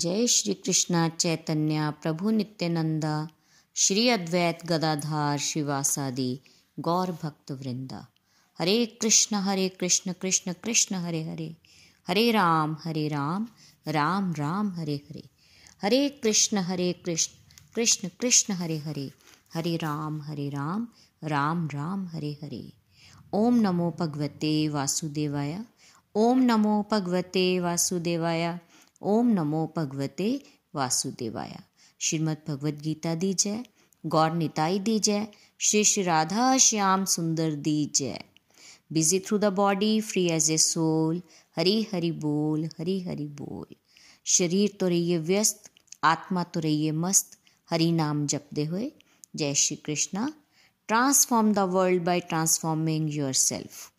जय श्री कृष्णा चैतन्य प्रभु नित्यानंदा श्री अद्वैत गदाधार शिवासादि गौर भक्त वृंदा हरे कृष्ण हरे कृष्ण कृष्ण कृष्ण हरे हरे हरे राम हरे राम राम राम हरे हरे हरे कृष्ण हरे कृष्ण कृष्ण कृष्ण हरे हरे हरे राम हरे राम राम राम हरे हरे ओम नमो भगवते वासुदेवाय ओम नमो भगवते वासुदेवाय ਓਮ ਨਮੋ ਭਗਵਤੇ ਵਾਸੁਦੇਵਾਇਆ ਸ਼੍ਰੀਮਦ ਭਗਵਦ ਗੀਤਾ ਦੀ ਜੈ ਗੌਰ ਨਿਤਾਈ ਦੀ ਜੈ ਸ਼੍ਰੀ ਸ਼੍ਰੀ ਰਾਧਾ ਸ਼ਿਆਮ ਸੁੰਦਰ ਦੀ ਜੈ busy through the body free as a soul Hari Hari ਬੋਲ ਹਰੀ ਹਰੀ ਬੋਲ ਸ਼ਰੀਰ ਤੋਂ ਰਹੀਏ ਵਿਅਸਤ ਆਤਮਾ ਤੋਂ ਰਹੀਏ ਮਸਤ ਹਰੀ ਨਾਮ ਜਪਦੇ ਹੋਏ ਜੈ Shri Krishna transform the world by transforming yourself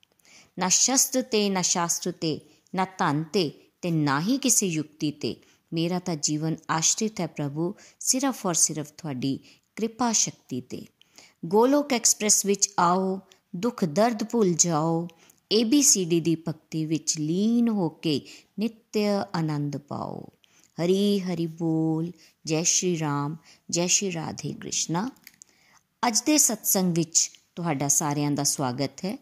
ਨਾ ਸ਼ਸਤਰ ਤੇ ਨਾ ਸ਼ਾਸਤਰ ਤੇ ਨਾ ਧਨ ਤੇ ਤੇ ਨਾ ਹੀ ਕਿਸੇ ਯੁਕਤੀ ਤੇ। ਮੇਰਾ ਤਾਂ ਜੀਵਨ ਆਸ਼ਰਿਤ ਹੈ ਪ੍ਰਭੂ, ਸਿਰਫ ਔਰ ਸਿਰਫ ਤੁਹਾਡੀ ਕਿਰਪਾ ਸ਼ਕਤੀ ਤੇ। ਗੋਲੋਕ ਐਕਸਪ੍ਰੈਸ ਵਿੱਚ ਆਓ, ਦੁੱਖ ਦਰਦ ਭੁੱਲ ਜਾਓ ABCD ਦੀ ਭਗਤੀ ਵਿੱਚ ਲੀਨ ਹੋ ਕੇ ਨਿੱਤ ਆਨੰਦ ਪਾਓ। ਹਰੀ ਹਰੀ ਬੋਲ, ਜੈ ਸ਼੍ਰੀ ਰਾਮ, ਜੈ ਸ਼੍ਰੀ ਰਾਧੇ ਕ੍ਰਿਸ਼ਨਾ। ਅੱਜ ਦੇ ਸਤਸੰਗ ਵਿੱਚ ਤੁਹਾਡਾ ਸਾਰਿਆਂ ਦਾ ਸਵਾਗਤ ਹੈ।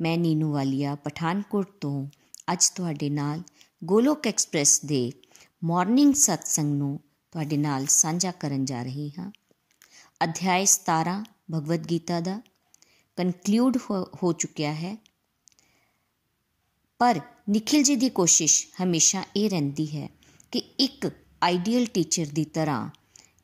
ਮੈਂ ਨੀਨੂ ਵਾਲੀਆ, ਪਠਾਨਕੋਟ ਤੋਂ। ਅੱਜ ਤੁਹਾਡੇ ਨਾਲ ਗੋਲੋਕ ਐਕਸਪ੍ਰੈਸ ਦੇ ਮਾਰਨਿੰਗ ਸਤਸੰਗ ਨੂੰ ਤੁਹਾਡੇ ਨਾਲ ਸਾਂਝਾ ਕਰਨ ਜਾ ਰਹੀ ਹਾਂ। ਅਧਿਆਇ 17 ਭਗਵਦ ਗੀਤਾ ਦਾ ਕਨਕਲੂਡ ਹੋ ਚੁੱਕਿਆ ਹੈ। ਪਰ ਨikhil ji ਦੀ ਕੋਸ਼ਿਸ਼ ਹਮੇਸ਼ਾ ਇਹ ਰਹਿੰਦੀ ਹੈ ਕਿ ਇੱਕ ਆਈਡੀਅਲ ਟੀਚਰ ਦੀ ਤਰ੍ਹਾਂ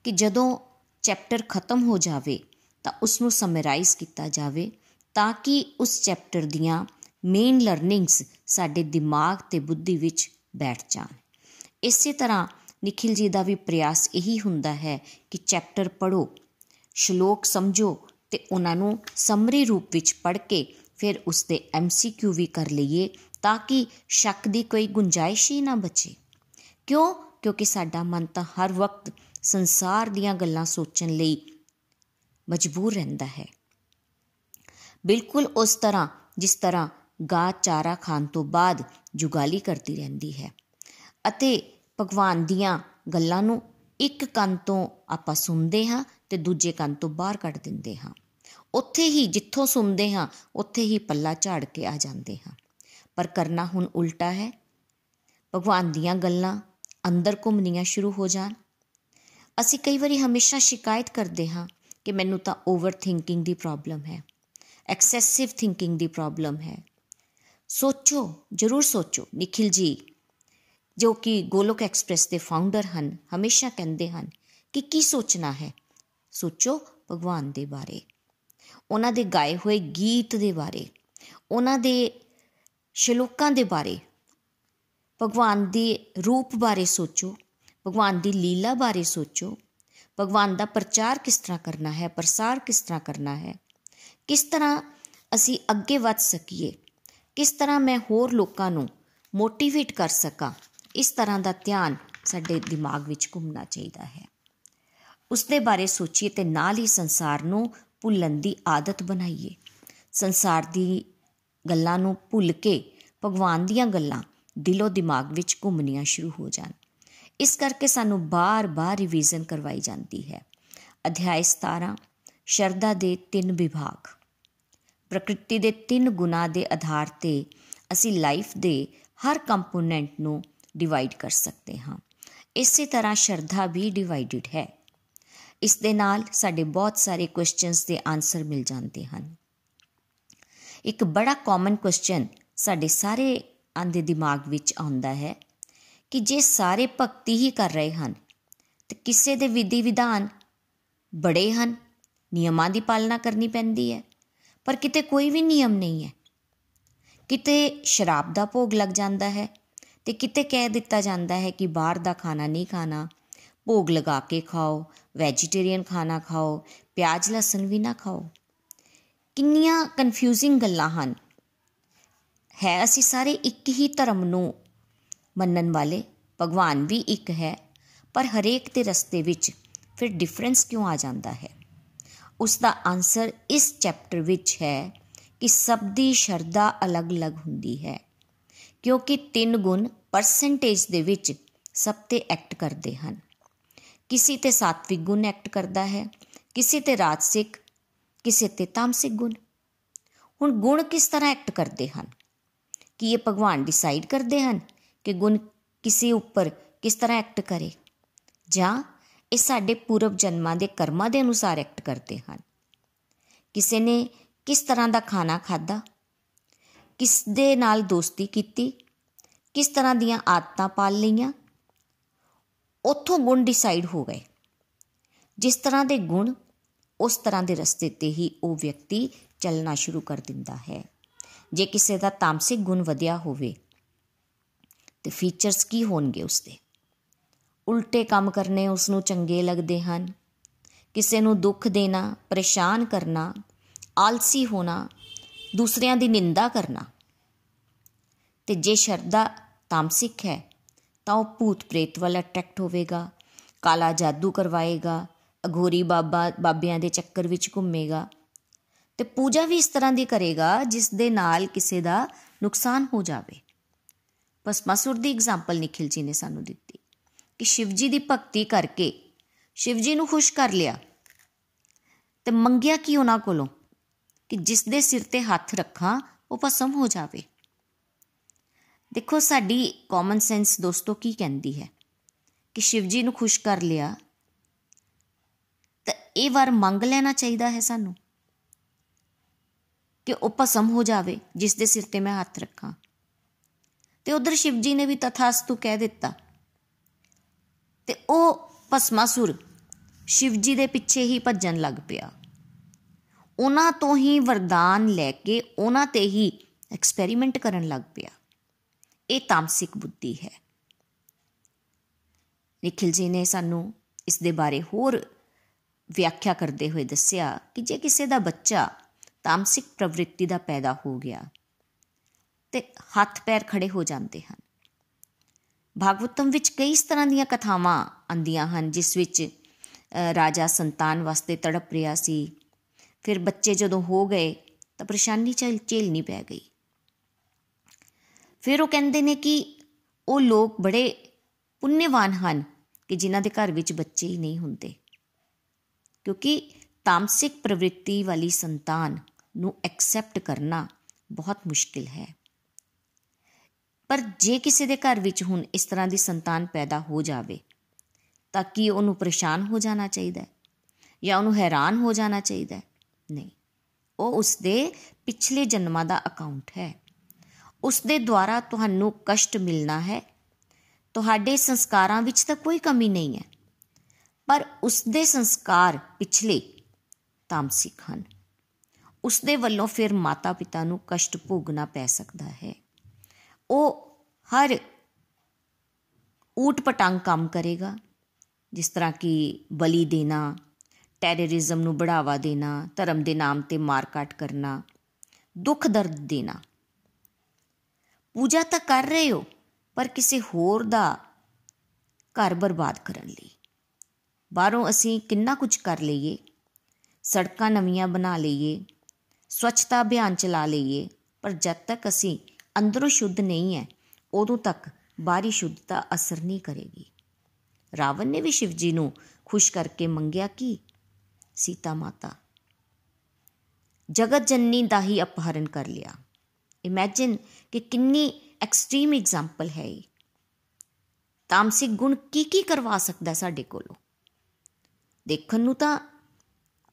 ਕਿ ਜਦੋਂ ਚੈਪਟਰ ਖਤਮ ਹੋ ਜਾਵੇ ਤਾਂ ਉਸ ਨੂੰ ਸਮਰਾਈਜ਼ ਕੀਤਾ ਜਾਵੇ ਤਾਂ ਕਿ ਉਸ ਚੈਪਟਰ ਦੀਆਂ ਮੇਨ ਲਰਨਿੰਗਸ ਸਾਡੇ ਦਿਮਾਗ ਤੇ ਬੁੱਧੀ ਵਿੱਚ ਬੈਠ ਜਾਣ। ਇਸੇ ਤਰ੍ਹਾਂ ਨikhil ji ਦਾ ਵੀ ਪ੍ਰਯਾਸ ਇਹੀ ਹੁੰਦਾ ਹੈ ਕਿ ਚੈਪਟਰ ਪੜੋ ਸ਼ਲੋਕ ਸਮਝੋ ਤੇ ਉਹਨਾਂ ਨੂੰ ਸਮਰੀ ਰੂਪ ਵਿੱਚ ਪੜ੍ਹ ਕੇ ਫਿਰ ਉਸ ਦੇ ਐਮਸੀਕਿਊ ਵੀ ਕਰ ਲਈਏ ਤਾਂ ਕਿ ਸ਼ੱਕ ਦੀ ਕੋਈ ਗੁੰਜਾਇਸ਼ ਹੀ ਨਾ ਬਚੇ। ਕਿਉਂ? ਕਿਉਂਕਿ ਸਾਡਾ ਮਨ ਤਾਂ ਹਰ ਵਕਤ ਸੰਸਾਰ ਦੀਆਂ ਗੱਲਾਂ ਸੋਚਣ ਲਈ ਮਜਬੂਰ ਰਹਿੰਦਾ ਹੈ। ਬਿਲਕੁਲ ਉਸ ਤਰ੍ਹਾਂ, ਜਿਸ ਤਰ੍ਹਾਂ ਗਾਂ ਚਾਰਾ ਖਾਣ ਤੋਂ ਬਾਅਦ ਜੁਗਾਲੀ ਕਰਦੀ ਰਹਿੰਦੀ ਹੈ। ਅਤੇ ਭਗਵਾਨ ਦੀਆਂ ਗੱਲਾਂ ਨੂੰ ਇੱਕ ਕੰਨ ਤੋਂ ਆਪਾਂ ਸੁਣਦੇ ਹਾਂ ਤੇ ਦੂਜੇ ਕੰਨ ਤੋਂ ਬਾਹਰ ਕੱਢ ਦਿੰਦੇ ਹਾਂ। ਉੱਥੇ ਹੀ ਜਿੱਥੋਂ ਸੁਣਦੇ ਹਾਂ, ਉੱਥੇ ਹੀ ਪੱਲਾ ਝਾੜ ਕੇ ਆ ਜਾਂਦੇ ਹਾਂ। ਪਰ ਕਰਨਾ ਹੁਣ ਉਲਟਾ ਹੈ। ਭਗਵਾਨ ਦੀਆਂ ਗੱਲਾਂ ਅੰਦਰ ਘੁੰਮਣੀਆਂ ਸ਼ੁਰੂ ਹੋ ਜਾਣ। ਅਸੀਂ ਕਈ ਵਾਰੀ ਹਮੇਸ਼ਾ ਸ਼ਿਕਾਇਤ ਕਰਦੇ ਹਾਂ ਕਿ ਮੈਨੂੰ ਤਾਂ ਓਵਰ ਥਿੰਕਿੰਗ ਦੀ ਪ੍ਰੋਬਲਮ ਹੈ ਐਕਸੈਸਿਵ ਥਿੰਕਿੰਗ ਦੀ ਪ੍ਰੋਬਲਮ ਹੈ। ਸੋਚੋ, ਜ਼ਰੂਰ ਸੋਚੋ, ਨikhil ji, ਜੋ ਕਿ ਗੋਲੋਕ ਐਕਸਪ੍ਰੈਸ ਦੇ ਫਾਊਂਡਰ ਹਨ, ਹਮੇਸ਼ਾ ਕਹਿੰਦੇ ਹਨ ਕਿ ਕੀ ਸੋਚਣਾ ਹੈ? ਸੋਚੋ ਭਗਵਾਨ ਦੇ ਬਾਰੇ, ਉਹਨਾਂ ਦੇ ਗਾਏ ਹੋਏ ਗੀਤ ਦੇ ਬਾਰੇ, ਉਹਨਾਂ ਦੇ ਸ਼ਲੋਕਾਂ ਦੇ ਬਾਰੇ, ਭਗਵਾਨ ਦੇ ਰੂਪ ਬਾਰੇ ਸੋਚੋ, ਭਗਵਾਨ ਦੀ ਲੀਲਾ ਬਾਰੇ ਸੋਚੋ, ਭਗਵਾਨ ਦਾ ਪ੍ਰਚਾਰ ਕਿਸ ਤਰ੍ਹਾਂ ਕਰਨਾ ਹੈ, ਪ੍ਰਸਾਰ ਕਿਸ ਤਰ੍ਹਾਂ ਕਰਨਾ ਹੈ, ਕਿਸ ਤਰ੍ਹਾਂ ਅਸੀਂ ਅੱਗੇ ਵੱਧ ਸਕੀਏ ਕਿਸ ਤਰ੍ਹਾਂ ਮੈਂ ਹੋਰ ਲੋਕਾਂ ਨੂੰ ਮੋਟੀਵੇਟ ਕਰ ਸਕਾਂ? ਇਸ ਤਰ੍ਹਾਂ ਦਾ ਧਿਆਨ ਸਾਡੇ ਦਿਮਾਗ ਵਿੱਚ ਘੁੰਮਣਾ ਚਾਹੀਦਾ ਹੈ। ਉਸ ਦੇ ਬਾਰੇ ਸੋਚੀਏ ਤੇ ਨਾਲ ਹੀ ਸੰਸਾਰ ਨੂੰ ਭੁੱਲਣ ਦੀ ਆਦਤ ਬਣਾਈਏ। ਸੰਸਾਰ ਦੀ ਗੱਲਾਂ ਨੂੰ ਭੁੱਲ ਕੇ ਭਗਵਾਨ ਦੀਆਂ ਗੱਲਾਂ ਦਿਲੋ ਦਿਮਾਗ ਵਿੱਚ ਘੁੰਮਣੀਆਂ ਸ਼ੁਰੂ ਹੋ ਜਾਣ। ਇਸ ਕਰਕੇ ਸਾਨੂੰ ਬਾਰ-ਬਾਰ ਰਿਵੀਜ਼ਨ ਕਰਵਾਈ ਜਾਂਦੀ ਹੈ। ਅਧਿਆਇ 17 ਸ਼ਰਧਾ ਦੇ ਤਿੰਨ ਵਿਭਾਗ। ਪ੍ਰਕਿਰਤੀ ਦੇ ਤਿੰਨ ਗੁਣਾ ਦੇ ਆਧਾਰ ਤੇ ਅਸੀਂ ਲਾਈਫ ਦੇ ਹਰ ਕੰਪੋਨੈਂਟ ਨੂੰ ਡਿਵਾਈਡ ਕਰ ਸਕਦੇ ਹਾਂ। ਇਸੇ ਤਰ੍ਹਾਂ ਸ਼ਰਧਾ ਵੀ ਡਿਵਾਈਡਡ ਹੈ। ਇਸ ਦੇ ਨਾਲ ਸਾਡੇ ਬਹੁਤ ਸਾਰੇ ਕੁਐਸਚਨਸ ਦੇ ਆਨਸਰ ਮਿਲ ਜਾਂਦੇ ਹਨ। ਇੱਕ ਬੜਾ ਕਾਮਨ ਕੁਐਸਚਨ ਸਾਡੇ ਸਾਰੇ ਆਂਦੇ ਦਿਮਾਗ ਵਿੱਚ ਆਉਂਦਾ ਹੈ ਕਿ ਜੇ ਸਾਰੇ ਭਗਤੀ ਹੀ ਕਰ ਰਹੇ ਹਨ, ਤੇ ਕਿਸੇ ਦੇ ਵਿਧੀ ਵਿਧਾਨ ਬੜੇ ਹਨ, ਨਿਯਮਾਂ ਦੀ ਪਾਲਣਾ ਕਰਨੀ ਪੈਂਦੀ ਹੈ। ਪਰ ਕਿਤੇ ਕੋਈ ਵੀ ਨਿਯਮ ਨਹੀਂ ਹੈ। ਕਿਤੇ ਸ਼ਰਾਬ ਦਾ ਭੋਗ ਲੱਗ ਜਾਂਦਾ ਹੈ ਤੇ ਕਿਤੇ ਕਹਿ ਦਿੱਤਾ ਜਾਂਦਾ ਹੈ ਕਿ ਬਾਹਰ ਦਾ ਖਾਣਾ ਨਹੀਂ ਖਾਣਾ, ਭੋਗ ਲਗਾ ਕੇ ਖਾਓ ਵੈਜੀਟੇਰੀਅਨ ਖਾਣਾ ਖਾਓ, ਪਿਆਜ਼ ਲਸਣ ਵੀ ਨਾ ਖਾਓ। ਕਿੰਨੀਆਂ ਕਨਫਿਊਜ਼ਿੰਗ ਗੱਲਾਂ ਹਨ। ਹੈ ਅਸੀਂ ਸਾਰੇ ਇੱਕ ਹੀ ਧਰਮ ਨੂੰ ਮੰਨਣ ਵਾਲੇ, ਭਗਵਾਨ ਵੀ ਇੱਕ ਹੈ, ਪਰ ਹਰੇਕ ਦੇ ਰਸਤੇ ਵਿੱਚ ਫਿਰ ਡਿਫਰੈਂਸ ਕਿਉਂ ਆ ਜਾਂਦਾ ਹੈ? ਉਸ ਦਾ ਆਨਸਰ ਇਸ ਚੈਪਟਰ ਵਿੱਚ ਹੈ ਕਿ ਸਭ ਦੀ ਸ਼ਰਧਾ ਅਲੱਗ-ਅਲੱਗ ਹੁੰਦੀ ਹੈ, ਕਿਉਂਕਿ ਤਿੰਨ ਗੁਣ ਪਰਸੈਂਟੇਜ ਦੇ ਵਿੱਚ ਸਭ ਤੇ ਐਕਟ ਕਰਦੇ ਹਨ। ਕਿਸੇ ਤੇ ਸਾਤਵਿਕ ਗੁਣ ਐਕਟ ਕਰਦਾ ਹੈ, ਕਿਸੇ ਤੇ ਰਾਜਸਿਕ, ਕਿਸੇ ਤੇ ਤਾਮਸਿਕ ਗੁਣ। ਹੁਣ ਗੁਣ ਕਿਸ ਤਰ੍ਹਾਂ ਐਕਟ ਕਰਦੇ ਹਨ? ਕੀ ਇਹ ਭਗਵਾਨ ਡਿਸਾਈਡ ਕਰਦੇ ਹਨ ਕਿ ਗੁਣ ਕਿਸੇ ਉੱਪਰ ਕਿਸ ਤਰ੍ਹਾਂ ਐਕਟ ਕਰੇ? ਜਾਂ ਇਹ ਸਾਡੇ ਪੂਰਵ ਜਨਮਾਂ ਦੇ ਕਰਮਾਂ ਦੇ ਅਨੁਸਾਰ ਐਕਟ ਕਰਦੇ ਹਨ। ਕਿਸੇ ਨੇ ਕਿਸ ਤਰ੍ਹਾਂ ਦਾ ਖਾਣਾ ਖਾਦਾ ਕਿਸ ਦੇ ਨਾਲ ਦੋਸਤੀ ਕੀਤੀ? ਕਿਸ ਤਰ੍ਹਾਂ ਦੀਆਂ ਆਦਤਾਂ ਪਾਲ ਲਈਆਂ? ਉੱਥੋਂ ਗੁਣ ਡਿਸਾਈਡ ਹੋ ਗਏ। ਜਿਸ ਤਰ੍ਹਾਂ ਦੇ ਗੁਣ, ਉਸ ਤਰ੍ਹਾਂ ਦੇ ਰਸਤੇ ਤੇ ਹੀ ਉਹ ਵਿਅਕਤੀ ਚੱਲਣਾ ਸ਼ੁਰੂ ਕਰ ਦਿੰਦਾ ਹੈ। ਜੇ ਕਿਸੇ ਦਾ ਤਾਮਸਿਕ ਗੁਣ ਵਧਿਆ ਹੋਵੇ, ਤੇ ਫੀਚਰਸ ਕੀ ਹੋਣਗੇ ਉਸਦੇ? ਉਲਟੇ ਕੰਮ ਕਰਨੇ ਉਸ ਨੂੰ ਚੰਗੇ ਲੱਗਦੇ ਹਨ। ਕਿਸੇ ਨੂੰ ਦੁੱਖ ਦੇਣਾ, ਪਰੇਸ਼ਾਨ ਕਰਨਾ, ਆਲਸੀ ਹੋਣਾ, ਦੂਸਰਿਆਂ ਦੀ ਨਿੰਦਾ ਕਰਨਾ। ਤੇ ਜੇ ਸ਼ਰਧਾ ਤਾਮਸਿਕ ਹੈ, ਤਾਂ ਉਹ ਭੂਤ ਪ੍ਰੇਤ ਵੱਲ ਅਟਰੈਕਟ ਹੋਵੇਗਾ, ਕਾਲਾ ਜਾਦੂ ਕਰਵਾਏਗਾ, ਅਘੋਰੀ ਬਾਬਾ, ਬਾਬਿਆਂ ਦੇ ਚੱਕਰ ਵਿੱਚ ਘੁੰਮੇਗਾ। ਤੇ ਪੂਜਾ ਵੀ ਇਸ ਤਰ੍ਹਾਂ ਦੀ ਕਰੇਗਾ, ਜਿਸ ਦੇ ਨਾਲ ਕਿਸੇ ਦਾ ਨੁਕਸਾਨ ਹੋ ਜਾਵੇ। ਭਸਮਾਸੁਰ ਦੀ ਐਗਜ਼ਾਮਪਲ ਨikhil ji ਨੇ ਸਾਨੂੰ ਦਿੱਤੀ। ਕਿ ਸ਼ਿਵ ਜੀ ਦੀ ਭਗਤੀ ਕਰਕੇ ਸ਼ਿਵ ਜੀ ਨੂੰ ਖੁਸ਼ ਕਰ ਲਿਆ ਤੇ ਮੰਗਿਆ ਕੀ ਉਹਨਾਂ ਕੋਲੋਂ ਕਿ ਜਿਸ ਦੇ ਸਿਰ ਤੇ ਹੱਥ ਰੱਖਾਂ, ਉਹ ਭਸਮ ਹੋ ਜਾਵੇ। ਦੇਖੋ, ਸਾਡੀ ਕਾਮਨ ਸੈਂਸ ਦੋਸਤੋ ਕੀ ਕਹਿੰਦੀ ਹੈ? ਕਿ ਸ਼ਿਵ ਜੀ ਨੂੰ ਖੁਸ਼ ਕਰ ਲਿਆ, ਤਾਂ ਇਹ ਵਾਰ ਮੰਗ ਲੈਣਾ ਚਾਹੀਦਾ ਹੈ ਸਾਨੂੰ ਕਿ ਉਹ ਭਸਮ ਹੋ ਜਾਵੇ, ਜਿਸ ਦੇ ਸਿਰ ਤੇ ਮੈਂ ਹੱਥ ਰੱਖਾਂ। ਤੇ ਉਧਰ ਸ਼ਿਵ ਜੀ ਨੇ ਵੀ ਤਥਾਸਤੂ ਕਹਿ ਦਿੱਤਾ ਤੇ ਉਹ ਭਸਮਾਸੁਰ ਸ਼ਿਵ ਜੀ ਦੇ ਪਿੱਛੇ ਹੀ ਭੱਜਣ ਲੱਗ ਪਿਆ। ਉਹਨਾਂ ਤੋਂ ਹੀ ਵਰਦਾਨ ਲੈ ਕੇ ਉਹਨਾਂ ਤੇ ਹੀ ਐਕਸਪੈਰੀਮੈਂਟ ਕਰਨ ਲੱਗ ਪਿਆ। ਇਹ ਤਾਮਸਿਕ ਬੁੱਧੀ ਹੈ। ਨikhil ji ਨੇ ਸਾਨੂੰ ਇਸ ਦੇ ਬਾਰੇ ਹੋਰ ਵਿਆਖਿਆ ਕਰਦੇ ਹੋਏ ਦੱਸਿਆ ਕਿ ਜੇ ਕਿਸੇ ਦਾ ਬੱਚਾ ਤਾਮਸਿਕ ਪ੍ਰਵਿਰਤੀ ਦਾ ਪੈਦਾ ਹੋ ਗਿਆ ਤੇ ਹੱਥ ਪੈਰ ਖੜੇ ਹੋ ਜਾਂਦੇ ਹਨ ਭਾਗਵਤਮ ਵਿੱਚ ਕਈ ਇਸ ਤਰ੍ਹਾਂ ਦੀਆਂ ਕਥਾਵਾਂ ਆਂਦੀਆਂ ਹਨ, ਜਿਸ ਵਿੱਚ ਰਾਜਾ ਸੰਤਾਨ ਵਾਸਤੇ ਤੜਪ ਰਿਹਾ ਸੀ। ਫਿਰ ਬੱਚੇ ਜਦੋਂ ਹੋ ਗਏ ਤਾਂ ਪਰੇਸ਼ਾਨੀ ਝੇਲਣੀ ਪੈ ਗਈ। ਫਿਰ ਉਹ ਕਹਿੰਦੇ ਨੇ ਕਿ ਉਹ ਲੋਕ ਬੜੇ ਪੁੰਨੇਵਾਨ ਹਨ ਕਿ ਜਿਨ੍ਹਾਂ ਦੇ ਘਰ ਵਿੱਚ ਬੱਚੇ ਹੀ ਨਹੀਂ ਹੁੰਦੇ। ਕਿਉਂਕਿ ਤਾਮਸਿਕ ਪ੍ਰਵਿਰਤੀ ਵਾਲੀ ਸੰਤਾਨ ਨੂੰ ਐਕਸੈਪਟ ਕਰਨਾ ਬਹੁਤ ਮੁਸ਼ਕਿਲ ਹੈ। ਪਰ ਜੇ ਕਿਸੇ ਦੇ ਘਰ ਵਿੱਚ ਹੁਣ ਇਸ ਤਰ੍ਹਾਂ ਦੀ ਸੰਤਾਨ ਪੈਦਾ ਹੋ ਜਾਵੇ, ਤਾਂ ਕੀ ਉਹਨੂੰ ਪਰੇਸ਼ਾਨ ਹੋ ਜਾਣਾ ਚਾਹੀਦਾ ਹੈ? ਜਾਂ ਉਹਨੂੰ ਹੈਰਾਨ ਹੋ ਜਾਣਾ ਚਾਹੀਦਾ ਹੈ? ਨਹੀਂ। ਉਹ ਉਸ ਦੇ ਪਿਛਲੇ ਜਨਮਾਂ ਦਾ ਅਕਾਊਂਟ ਹੈ। ਉਸ ਦੇ ਦੁਆਰਾ ਤੁਹਾਨੂੰ ਕਸ਼ਟ ਮਿਲਣਾ ਹੈ। ਤੁਹਾਡੇ ਸੰਸਕਾਰਾਂ ਵਿੱਚ ਤਾਂ ਕੋਈ ਕਮੀ ਨਹੀਂ ਹੈ। ਪਰ ਉਸ ਦੇ ਸੰਸਕਾਰ ਪਿਛਲੇ ਤਾਮਸਿਕ ਹਨ। ਉਸ ਦੇ ਵੱਲੋਂ ਫਿਰ ਮਾਤਾ ਪਿਤਾ ਨੂੰ ਕਸ਼ਟ ਭੋਗਣਾ ਪੈ ਸਕਦਾ ਹੈ। ਉਹ ਹਰ ਊਟ ਪਟੰਗ ਕੰਮ ਕਰੇਗਾ, ਜਿਸ ਤਰ੍ਹਾਂ ਕਿ ਬਲੀ ਦੇਣਾ ਟੈਰਰਿਜ਼ਮ ਨੂੰ ਬੜਾਵਾ ਦੇਣਾ, ਧਰਮ ਦੇ ਨਾਮ ਤੇ ਮਾਰਕਾਟ ਕਰਨਾ, ਦੁੱਖ ਦਰਦ ਦੇਣਾ। ਪੂਜਾ ਤਾਂ ਕਰ ਰਹੇ ਹੋ, ਪਰ ਕਿਸੇ ਹੋਰ ਦਾ ਘਰ ਬਰਬਾਦ ਕਰਨ ਲਈ। ਬਾਹਰੋਂ ਅਸੀਂ ਕਿੰਨਾ ਕੁਝ ਕਰ ਲਈਏ, ਸੜਕਾਂ ਨਵੀਆਂ ਬਣਾ ਲਈਏ, ਸਵੱਛਤਾ ਅਭਿਆਨ ਚਲਾ ਲਈਏ, ਪਰ ਜਦ ਤੱਕ ਅਸੀਂ ਅੰਦਰੋਂ ਸ਼ੁੱਧ ਨਹੀਂ ਹੈ, ਉਦੋਂ ਤੱਕ ਬਾਹਰੀ ਸ਼ੁੱਧਤਾ ਅਸਰ ਨਹੀਂ ਕਰੇਗੀ। ਰਾਵਣ ਨੇ ਵੀ ਸ਼ਿਵ ਜੀ ਨੂੰ ਖੁਸ਼ ਕਰਕੇ ਮੰਗਿਆ ਕਿ? ਸੀਤਾ ਮਾਤਾ। ਜਗਤ ਜਨਨੀ ਦਾ ਹੀ ਅਪਹਰਨ ਕਰ ਲਿਆ। ਇਮੇਜਿਨ ਕਿ ਕਿੰਨੀ ਐਕਸਟ੍ਰੀਮ ਐਗਜ਼ਾਮਪਲ ਹੈ ਇਹ। ਤਾਮਸਿਕ ਗੁਣ ਕੀ ਕੀ ਕਰਵਾ ਸਕਦਾ ਸਾਡੇ ਕੋਲੋਂ? ਦੇਖਣ ਨੂੰ ਤਾਂ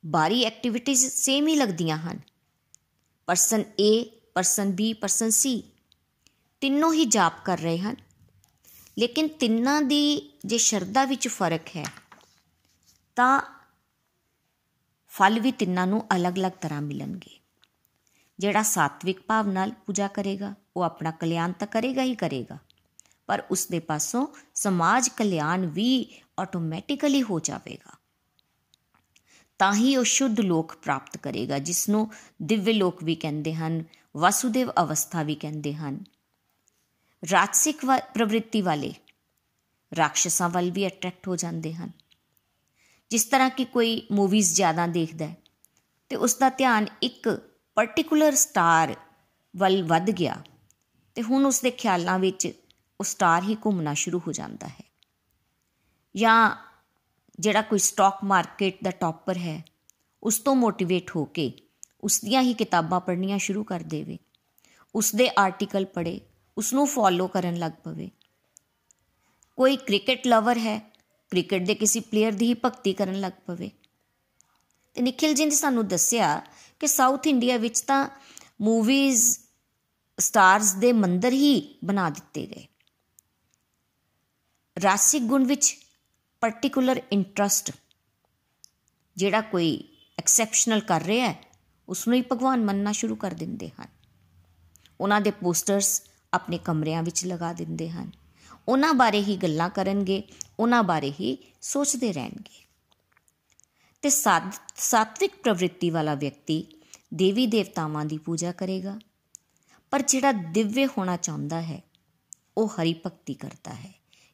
ਬਾਰੀ ਐਕਟੀਵਿਟੀਜ਼ ਸੇਮ ਹੀ ਲੱਗਦੀਆਂ ਹਨ। Person A person B person C ਤਿੰਨੋਂ ਹੀ ਜਾਪ ਕਰ ਰਹੇ ਹਨ। ਲੇਕਿਨ ਤਿੰਨਾਂ ਦੀ ਜੇ ਸ਼ਰਧਾ ਵਿੱਚ ਫ਼ਰਕ ਹੈ, ਤਾਂ ਫਲ ਵੀ ਤਿੰਨਾਂ ਨੂੰ ਅਲੱਗ-ਅਲੱਗ ਤਰ੍ਹਾਂ ਮਿਲਣਗੇ। ਜਿਹੜਾ ਸਾਤਵਿਕ ਭਾਵ ਨਾਲ ਪੂਜਾ ਕਰੇਗਾ, ਉਹ ਆਪਣਾ ਕਲਿਆਣ ਤਾਂ ਕਰੇਗਾ ਹੀ ਕਰੇਗਾ, ਪਰ ਉਸ ਦੇ ਪਾਸੋਂ ਸਮਾਜ ਕਲਿਆਣ ਵੀ ਆਟੋਮੈਟਿਕਲੀ ਹੋ ਜਾਵੇਗਾ। ਤਾਂ ਹੀ ਉਹ ਸ਼ੁੱਧ ਲੋਕ ਪ੍ਰਾਪਤ ਕਰੇਗਾ ਜਿਸ ਨੂੰ ਦਿਵਯ ਲੋਕ ਵੀ ਕਹਿੰਦੇ ਹਨ, ਵਸੁਦੇਵ ਅਵਸਥਾ ਵੀ ਕਹਿੰਦੇ ਹਨ। ਰਾਜਸਿਕ ਪ੍ਰਵਿਰਤੀ ਵਾਲੇ ਰਾਖਸ਼ਾਂ ਵੱਲ ਵੀ ਅਟਰੈਕਟ ਹੋ ਜਾਂਦੇ ਹਨ। ਜਿਸ ਤਰ੍ਹਾਂ ਕਿ ਕੋਈ ਮੂਵੀਜ਼ ਜ਼ਿਆਦਾ ਦੇਖਦਾ ਹੈ, ਤੇ ਉਸ ਦਾ ਧਿਆਨ ਇੱਕ ਪਾਰਟਿਕੂਲਰ ਸਟਾਰ ਵੱਲ ਵੱਧ ਗਿਆ, ਤੇ ਹੁਣ ਉਸ ਦੇ ਖਿਆਲਾਂ ਵਿੱਚ ਉਹ ਸਟਾਰ ਹੀ ਘੁੰਮਣਾ ਸ਼ੁਰੂ ਹੋ ਜਾਂਦਾ ਹੈ। ਜਾਂ ਜਿਹੜਾ ਕੋਈ ਸਟਾਕ ਮਾਰਕੀਟ ਦਾ ਟੌਪਰ ਹੈ, ਉਸ ਤੋਂ ਮੋਟੀਵੇਟ ਹੋ ਕੇ ਉਸ ਦੀਆਂ ਹੀ ਕਿਤਾਬਾਂ ਪੜ੍ਹਨੀਆਂ ਸ਼ੁਰੂ ਕਰ ਦੇਵੇ ਉਸ ਦੇ ਆਰਟੀਕਲ ਪੜ੍ਹੇ ਉਸ ਨੂੰ ਫੋਲੋ ਕਰਨ ਲੱਗ ਪਵੇ। ਕੋਈ ਕ੍ਰਿਕਟ ਲਵਰ ਹੈ ਕ੍ਰਿਕਟ ਦੇ ਕਿਸੇ ਪਲੇਅਰ ਦੀ ਹੀ ਭਗਤੀ ਕਰਨ ਲੱਗ ਪਵੇ। ਤੇ ਨikhil ji ਨੇ ਸਾਨੂੰ ਦੱਸਿਆ ਕਿ ਸਾਊਥ ਇੰਡੀਆ ਵਿੱਚ ਤਾਂ ਮੂਵੀਜ਼ ਸਟਾਰਸ ਦੇ ਮੰਦਰ ਹੀ ਬਣਾ ਦਿੱਤੇ ਗਏ। ਰਾਸਿਕ ਗੁਣ ਵਿੱਚ ਪਾਰਟਿਕੂਲਰ ਇੰਟਰਸਟ ਜਿਹੜਾ ਕੋਈ ਐਕਸੈਪਸ਼ਨਲ ਕਰ ਰਿਹਾ ਹੈ ਉਸ ਨੂੰ ਹੀ ਭਗਵਾਨ ਮੰਨਣਾ ਸ਼ੁਰੂ ਕਰ ਦਿੰਦੇ ਹਨ। ਉਹਨਾਂ ਦੇ ਪੋਸਟਰਸ ਆਪਣੇ ਕਮਰਿਆਂ ਵਿੱਚ ਲਗਾ ਦਿੰਦੇ ਹਨ। ਉਹਨਾਂ ਬਾਰੇ ਹੀ ਗੱਲਾਂ ਕਰਨਗੇ, ਉਹਨਾਂ ਬਾਰੇ ਹੀ ਸੋਚਦੇ ਰਹਿਣਗੇ। ਤੇ ਸਾਤਵਿਕ ਪ੍ਰਵਿਰਤੀ ਵਾਲਾ ਵਿਅਕਤੀ ਦੇਵੀ ਦੇਵਤਾਵਾਂ ਦੀ ਪੂਜਾ ਕਰੇਗਾ। ਪਰ ਜਿਹੜਾ ਦਿਵਯ ਹੋਣਾ ਚਾਹੁੰਦਾ ਹੈ, ਉਹ ਹਰੀ ਭਗਤੀ ਕਰਦਾ ਹੈ।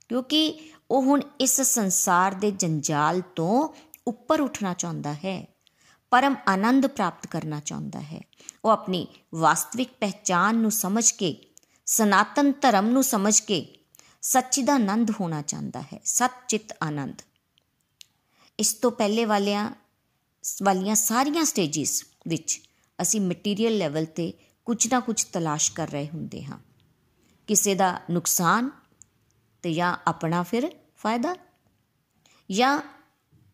ਕਿਉਂਕਿ ਉਹ ਹੁਣ ਇਸ ਸੰਸਾਰ ਦੇ ਜੰਜਾਲ ਤੋਂ ਉੱਪਰ ਉੱਠਣਾ ਚਾਹੁੰਦਾ ਹੈ, ਪਰਮ ਆਨੰਦ ਪ੍ਰਾਪਤ ਕਰਨਾ ਚਾਹੁੰਦਾ ਹੈ। ਉਹ ਆਪਣੀ ਵਾਸਤਵਿਕ ਪਹਿਚਾਨ ਨੂੰ ਸਮਝ ਕੇ ਸਨਾਤਨ ਧਰਮ ਨੂੰ ਸਮਝ ਕੇ ਸੱਚਿਦਾਨੰਦ ਹੋਣਾ ਚਾਹੁੰਦਾ ਹੈ ਸਤਚਿਤ ਆਨੰਦ। ਇਸ ਤੋਂ ਪਹਿਲੇ ਵਾਲਿਆਂ, ਵਾਲੀਆਂ ਸਾਰੀਆਂ ਸਟੇਜਿਸ ਵਿੱਚ ਅਸੀਂ ਮਟੀਰੀਅਲ ਲੈਵਲ ਤੇ ਕੁਝ ਨਾ ਕੁਝ ਤਲਾਸ਼ ਕਰ ਰਹੇ ਹੁੰਦੇ ਹਾਂ। ਕਿਸੇ ਦਾ ਨੁਕਸਾਨ ਤੇ ਜਾਂ ਆਪਣਾ ਫਿਰ ਫਾਇਦਾ ਜਾਂ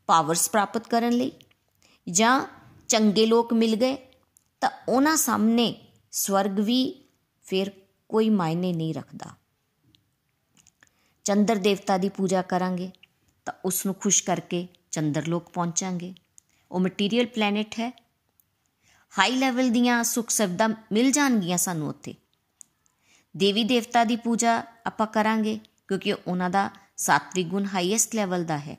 ਪਾਵਰਸ ਪ੍ਰਾਪਤ ਕਰਨ ਲਈ ਜਾਂ ਚੰਗੇ ਲੋਕ ਮਿਲ ਗਏ ਤਾਂ ਉਹਨਾਂ ਸਾਹਮਣੇ ਸਵਰਗ ਵੀ ਫਿਰ ਕੋਈ ਮਾਇਨੇ ਨਹੀਂ ਰੱਖਦਾ। ਚੰਦਰ ਦੇਵਤਾ ਦੀ ਪੂਜਾ ਕਰਾਂਗੇ ਤਾਂ ਉਸ ਨੂੰ ਖੁਸ਼ ਕਰਕੇ ਚੰਦਰ ਲੋਕ ਪਹੁੰਚਾਂਗੇ। ਉਹ ਮਟੀਰੀਅਲ ਪਲੈਨਟ ਹੈ। ਹਾਈ ਲੈਵਲ ਦੀਆਂ ਸੁਖ ਸੁਵਿਧਾ ਮਿਲ ਜਾਣਗੀਆਂ ਸਾਨੂੰ ਉੱਥੇ। ਦੇਵੀ ਦੇਵਤਾ ਦੀ ਪੂਜਾ ਆਪਾਂ ਕਰਾਂਗੇ ਕਿਉਂਕਿ ਉਹਨਾਂ ਦਾ ਸਾਤਵਿਕ ਗੁਣ ਹਾਈਐਸਟ ਲੈਵਲ ਦਾ ਹੈ।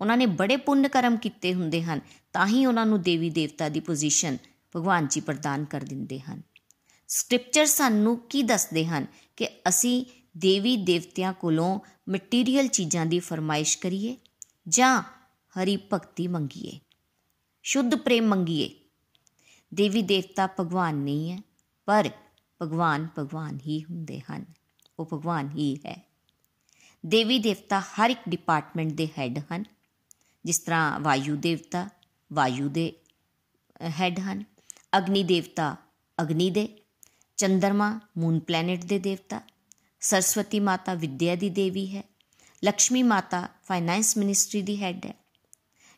ਉਹਨਾਂ ਨੇ ਬੜੇ ਪੁੰਨ ਕਰਮ ਕੀਤੇ ਹੁੰਦੇ ਹਨ ਤਾਂ ਹੀ ਉਹਨਾਂ ਨੂੰ ਦੇਵੀ ਦੇਵਤਾ ਦੀ ਪੋਜੀਸ਼ਨ ਭਗਵਾਨ ਜੀ ਪ੍ਰਦਾਨ ਕਰ ਦਿੰਦੇ ਹਨ। ਸਕ੍ਰਿਪਚਰ ਸਾਨੂੰ ਕੀ ਦੱਸਦੇ ਹਨ? ਕਿ ਅਸੀਂ ਦੇਵੀ ਦੇਵਤਿਆਂ ਕੋਲੋਂ ਮਟੀਰੀਅਲ ਚੀਜ਼ਾਂ ਦੀ ਫਰਮਾਇਸ਼ ਕਰੀਏ ਜਾਂ ਹਰੀ ਭਗਤੀ ਮੰਗੀਏ, ਸ਼ੁੱਧ ਪ੍ਰੇਮ ਮੰਗੀਏ। ਦੇਵੀ ਦੇਵਤਾ ਭਗਵਾਨ ਨਹੀਂ ਹੈ, ਪਰ ਭਗਵਾਨ ਭਗਵਾਨ ਹੀ ਹੁੰਦੇ ਹਨ। ਉਹ ਭਗਵਾਨ ਹੀ ਹੈ। ਦੇਵੀ ਦੇਵਤਾ ਹਰ ਇੱਕ ਡਿਪਾਰਟਮੈਂਟ ਦੇ ਹੈੱਡ ਹਨ। ਜਿਸ ਤਰ੍ਹਾਂ ਵਾਯੂ ਦੇਵਤਾ, ਵਾਯੂ ਦੇ ਹੈੱਡ ਹਨ। ਅਗਨੀ ਦੇਵਤਾ ਅਗਨੀ ਦੇ ਚੰਦਰਮਾ ਮੂਨ ਪਲੈਨਟ ਦੇ ਦੇਵਤਾ, ਸਰਸਵਤੀ ਮਾਤਾ ਵਿਦਿਆ ਦੀ ਦੇਵੀ ਹੈ ਲక్ష్ਮੀ ਮਾਤਾ ਫਾਈਨੈਂਸ ਮਿਨਿਸਟਰੀ ਦੀ ਹੈੱਡ ਹੈ,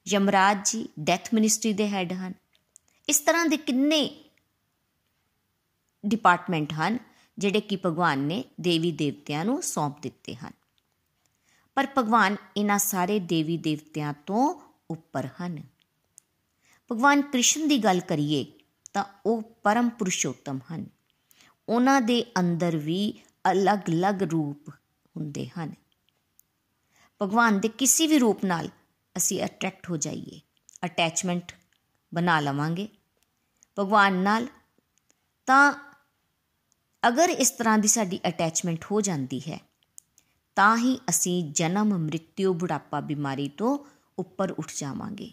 ਯਮਰਾਜ ਜੀ ਡੈਥ ਮਿਨਿਸਟਰੀ ਦੇ ਹੈੱਡ ਹਨ। ਇਸ ਤਰ੍ਹਾਂ ਦੇ ਕਿੰਨੇ ਡਿਪਾਰਟਮੈਂਟ ਹਨ ਜਿਹੜੇ ਕਿ ਭਗਵਾਨ ਨੇ ਦੇਵੀ ਦੇਵਤਿਆਂ ਨੂੰ ਸੌਂਪ ਦਿੱਤੇ ਹਨ। ਪਰ ਭਗਵਾਨ ਇਹਨਾਂ ਸਾਰੇ ਦੇਵੀ ਦੇਵਤਿਆਂ ਤੋਂ ਉੱਪਰ ਹਨ। ਭਗਵਾਨ ਕ੍ਰਿਸ਼ਨ ਦੀ ਗੱਲ ਕਰੀਏ ਤਾਂ ਉਹ ਪਰਮ ਪੁਰਸ਼ੋਤਮ ਹਨ। ਉਹਨਾਂ ਦੇ ਅੰਦਰ ਵੀ ਅਲੱਗ-ਅਲੱਗ ਰੂਪ ਹੁੰਦੇ ਹਨ। ਭਗਵਾਨ ਦੇ ਕਿਸੇ ਵੀ ਰੂਪ ਨਾਲ ਅਸੀਂ ਅਟਰੈਕਟ ਹੋ ਜਾਈਏ ਅਟੈਚਮੈਂਟ ਬਣਾ ਲਵਾਂਗੇ। ਭਗਵਾਨ ਨਾਲ ਤਾਂ ਅਗਰ ਇਸ ਤਰ੍ਹਾਂ ਦੀ ਸਾਡੀ ਅਟੈਚਮੈਂਟ ਹੋ ਜਾਂਦੀ ਹੈ, ਤਾਂ ਹੀ ਅਸੀਂ ਜਨਮ ਮ੍ਰਿਤਿਉ ਬੁਢਾਪਾ, ਬਿਮਾਰੀ ਤੋਂ ਉੱਪਰ ਉੱਠ ਜਾਵਾਂਗੇ।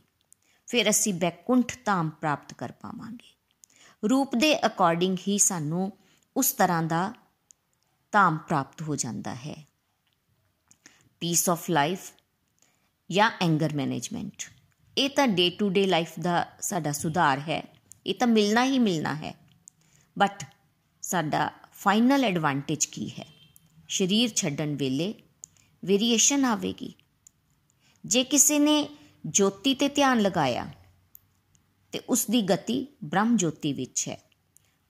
ਫਿਰ ਅਸੀਂ ਬੈਕੁੰਠ ਧਾਮ ਪ੍ਰਾਪਤ ਕਰ ਪਾਵਾਂਗੇ। ਰੂਪ ਦੇ ਅਕੋਰਡਿੰਗ ਹੀ ਸਾਨੂੰ ਉਸ ਤਰ੍ਹਾਂ ਦਾ ਧਾਮ ਪ੍ਰਾਪਤ ਹੋ ਜਾਂਦਾ ਹੈ। ਪੀਸ ਆਫ ਲਾਈਫ ਜਾਂ ਐਂਗਰ ਮੈਨੇਜਮੈਂਟ ਇਹ ਤਾਂ ਡੇ ਟੂ ਡੇ ਲਾਈਫ ਦਾ ਸਾਡਾ ਸੁਧਾਰ ਹੈ। ਇਹ ਤਾਂ ਮਿਲਣਾ ਹੀ ਮਿਲਣਾ ਹੈ। ਬਟ ਸਾਡਾ ਫਾਈਨਲ ਐਡਵਾਂਟੇਜ ਕੀ ਹੈ? ਸਰੀਰ ਛੱਡਣ ਵੇਲੇ ਵੇਰੀਏਸ਼ਨ ਆਵੇਗੀ। ਜੇ ਕਿਸੇ ਨੇ ਜੋਤੀ ਤੇ ਧਿਆਨ ਲਗਾਇਆ, ਤੇ ਉਸ ਦੀ ਗਤੀ ਬ੍ਰਹਮ ਜੋਤੀ ਵਿੱਚ ਹੈ।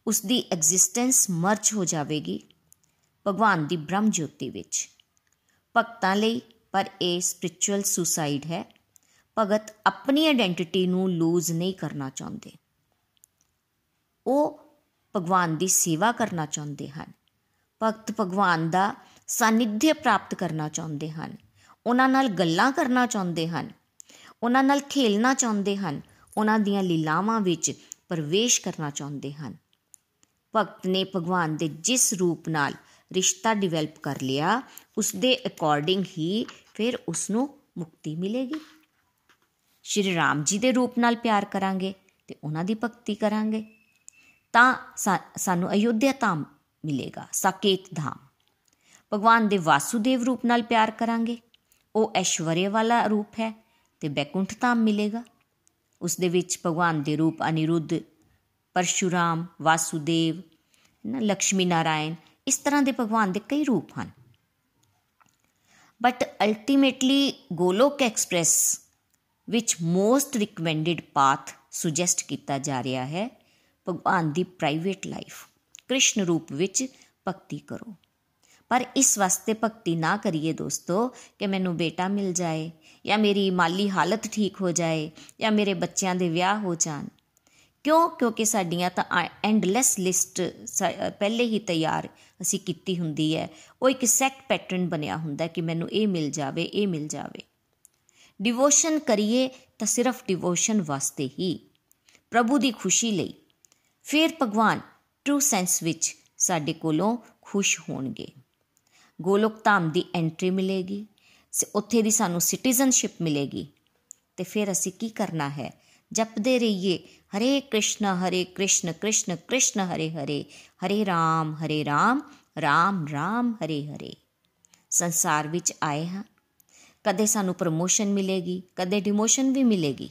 ਉਸ ਦੀ ਐਗਜ਼ਿਸਟੈਂਸ ਮਰਜ ਹੋ ਜਾਵੇਗੀ ਭਗਵਾਨ ਦੀ ਬ੍ਰਹਮ ਜੋਤੀ ਵਿੱਚ। ਭਗਤਾਂ ਲਈ ਪਰ ਇਹ ਸਪਿਰਚੁਅਲ ਸੁਸਾਈਡ ਹੈ। ਭਗਤ ਆਪਣੀ ਆਇਡੈਂਟੀਟੀ ਨੂੰ ਲੂਜ਼ ਨਹੀਂ ਕਰਨਾ ਚਾਹੁੰਦੇ। ਉਹ ਭਗਵਾਨ ਦੀ ਸੇਵਾ ਕਰਨਾ ਚਾਹੁੰਦੇ ਹਨ। ਭਗਤ ਭਗਵਾਨ ਦਾ ਸਾਨਿਧਿਅ ਪ੍ਰਾਪਤ ਕਰਨਾ ਚਾਹੁੰਦੇ ਹਨ। ਉਹਨਾਂ ਨਾਲ ਗੱਲਾਂ ਕਰਨਾ ਚਾਹੁੰਦੇ ਹਨ। ਉਹਨਾਂ ਨਾਲ ਖੇਲਣਾ ਚਾਹੁੰਦੇ ਹਨ। ਉਹਨਾਂ ਦੀਆਂ ਲੀਲਾਵਾਂ ਵਿੱਚ ਪ੍ਰਵੇਸ਼ ਕਰਨਾ ਚਾਹੁੰਦੇ ਹਨ। ਭਗਤ ਨੇ ਭਗਵਾਨ ਦੇ ਜਿਸ ਰੂਪ ਨਾਲ ਰਿਸ਼ਤਾ ਡਿਵੈਲਪ ਕਰ ਲਿਆ ਉਸ ਦੇ ਅਕੋਰਡਿੰਗ ਹੀ ਫਿਰ ਉਸ ਨੂੰ ਮੁਕਤੀ ਮਿਲੇਗੀ। ਸ਼੍ਰੀ ਰਾਮ ਜੀ ਦੇ ਰੂਪ ਨਾਲ ਪਿਆਰ ਕਰਾਂਗੇ ਤੇ ਉਹਨਾਂ ਦੀ ਭਗਤੀ ਕਰਾਂਗੇ। ਤਾਂ ਸਾਨੂੰ ਅਯੁੱਧਿਆ ਧਾਮ ਮਿਲੇਗਾ, ਸਾਕੇਤ ਧਾਮ। ਭਗਵਾਨ ਦੇ ਵਾਸੂਦੇਵ ਰੂਪ ਨਾਲ ਪਿਆਰ ਕਰਾਂਗੇ। ਉਹ ਐਸ਼ਵਰਯ ਵਾਲਾ ਰੂਪ ਹੈ ਤੇ ਬੈਕੁੰਠ ਧਾਮ ਮਿਲੇਗਾ। ਉਸ ਦੇ ਵਿੱਚ ਭਗਵਾਨ ਦੇ ਰੂਪ ਅਨਿਰੁੱਧ ਪਰਸ਼ੁਰਾਮ, ਵਾਸੂਦੇਵ, ਨਾ ਲక్ష్ਮੀ ਨਾਰਾਇਣ, ਇਸ ਤਰ੍ਹਾਂ ਦੇ ਭਗਵਾਨ ਦੇ ਕਈ ਰੂਪ ਹਨ। But ultimately Golok express which most recommended path suggest ਕੀਤਾ ਜਾ ਰਿਹਾ ਹੈ, ਭਗਵਾਨ ਦੀ ਪ੍ਰਾਈਵੇਟ ਲਾਈਫ ਕ੍ਰਿਸ਼ਨ ਰੂਪ ਵਿੱਚ ਭਗਤੀ ਕਰੋ। ਪਰ ਇਸ ਵਾਸਤੇ ਭਗਤੀ ਨਾ ਕਰੀਏ ਦੋਸਤੋ ਕਿ ਮੈਨੂੰ ਬੇਟਾ ਮਿਲ ਜਾਏ ਜਾਂ ਮੇਰੀ ਮਾਲੀ ਹਾਲਤ ਠੀਕ ਹੋ ਜਾਏ ਜਾਂ ਮੇਰੇ ਬੱਚਿਆਂ ਦੇ ਵਿਆਹ ਹੋ ਜਾਣ। ਕਿਉਂ? ਕਿਉਂਕਿ ਸਾਡੀਆਂ ਤਾਂ ਐਂਡਲੈਸ ਲਿਸਟ ਪਹਿਲੇ ਹੀ ਤਿਆਰ ਅਸੀਂ ਕੀਤੀ ਹੁੰਦੀ ਹੈ। ਉਹ ਇੱਕ ਸੈਟ ਪੈਟਰਨ ਬਣਿਆ ਹੁੰਦਾ ਕਿ ਮੈਨੂੰ ਇਹ ਮਿਲ ਜਾਵੇ, ਇਹ ਮਿਲ ਜਾਵੇ। ਡਿਵੋਸ਼ਨ ਕਰੀਏ ਤਾਂ ਸਿਰਫ ਡਿਵੋਸ਼ਨ ਵਾਸਤੇ ਹੀ। ਪ੍ਰਭੂ ਦੀ ਖੁਸ਼ੀ ਲਈ। ਫਿਰ ਭਗਵਾਨ ਟਰੂ ਸੈਂਸ ਵਿੱਚ ਸਾਡੇ ਕੋਲੋਂ ਖੁਸ਼ ਹੋਣਗੇ। ਗੋਲੋਕ ਧਾਮ ਦੀ ਐਂਟਰੀ ਮਿਲੇਗੀ। ਉੱਥੇ ਦੀ ਸਾਨੂੰ ਸਿਟੀਜ਼ਨਸ਼ਿਪ ਮਿਲੇਗੀ। ਤੇ ਫਿਰ ਅਸੀਂ ਕੀ ਕਰਨਾ ਹੈ? ਜਪਦੇ ਰਹੀਏ। ਹਰੇ ਕ੍ਰਿਸ਼ਨ ਹਰੇ ਕ੍ਰਿਸ਼ਨ ਕ੍ਰਿਸ਼ਨ ਕ੍ਰਿਸ਼ਨ, ਹਰੇ ਹਰੇ। ਹਰੇ ਰਾਮ ਹਰੇ ਰਾਮ ਰਾਮ ਰਾਮ, ਹਰੇ ਹਰੇ। ਸੰਸਾਰ ਵਿੱਚ ਆਏ ਹਾਂ। ਕਦੇ ਸਾਨੂੰ ਪ੍ਰਮੋਸ਼ਨ ਮਿਲੇਗੀ, ਕਦੇ ਡਿਮੋਸ਼ਨ ਵੀ ਮਿਲੇਗੀ।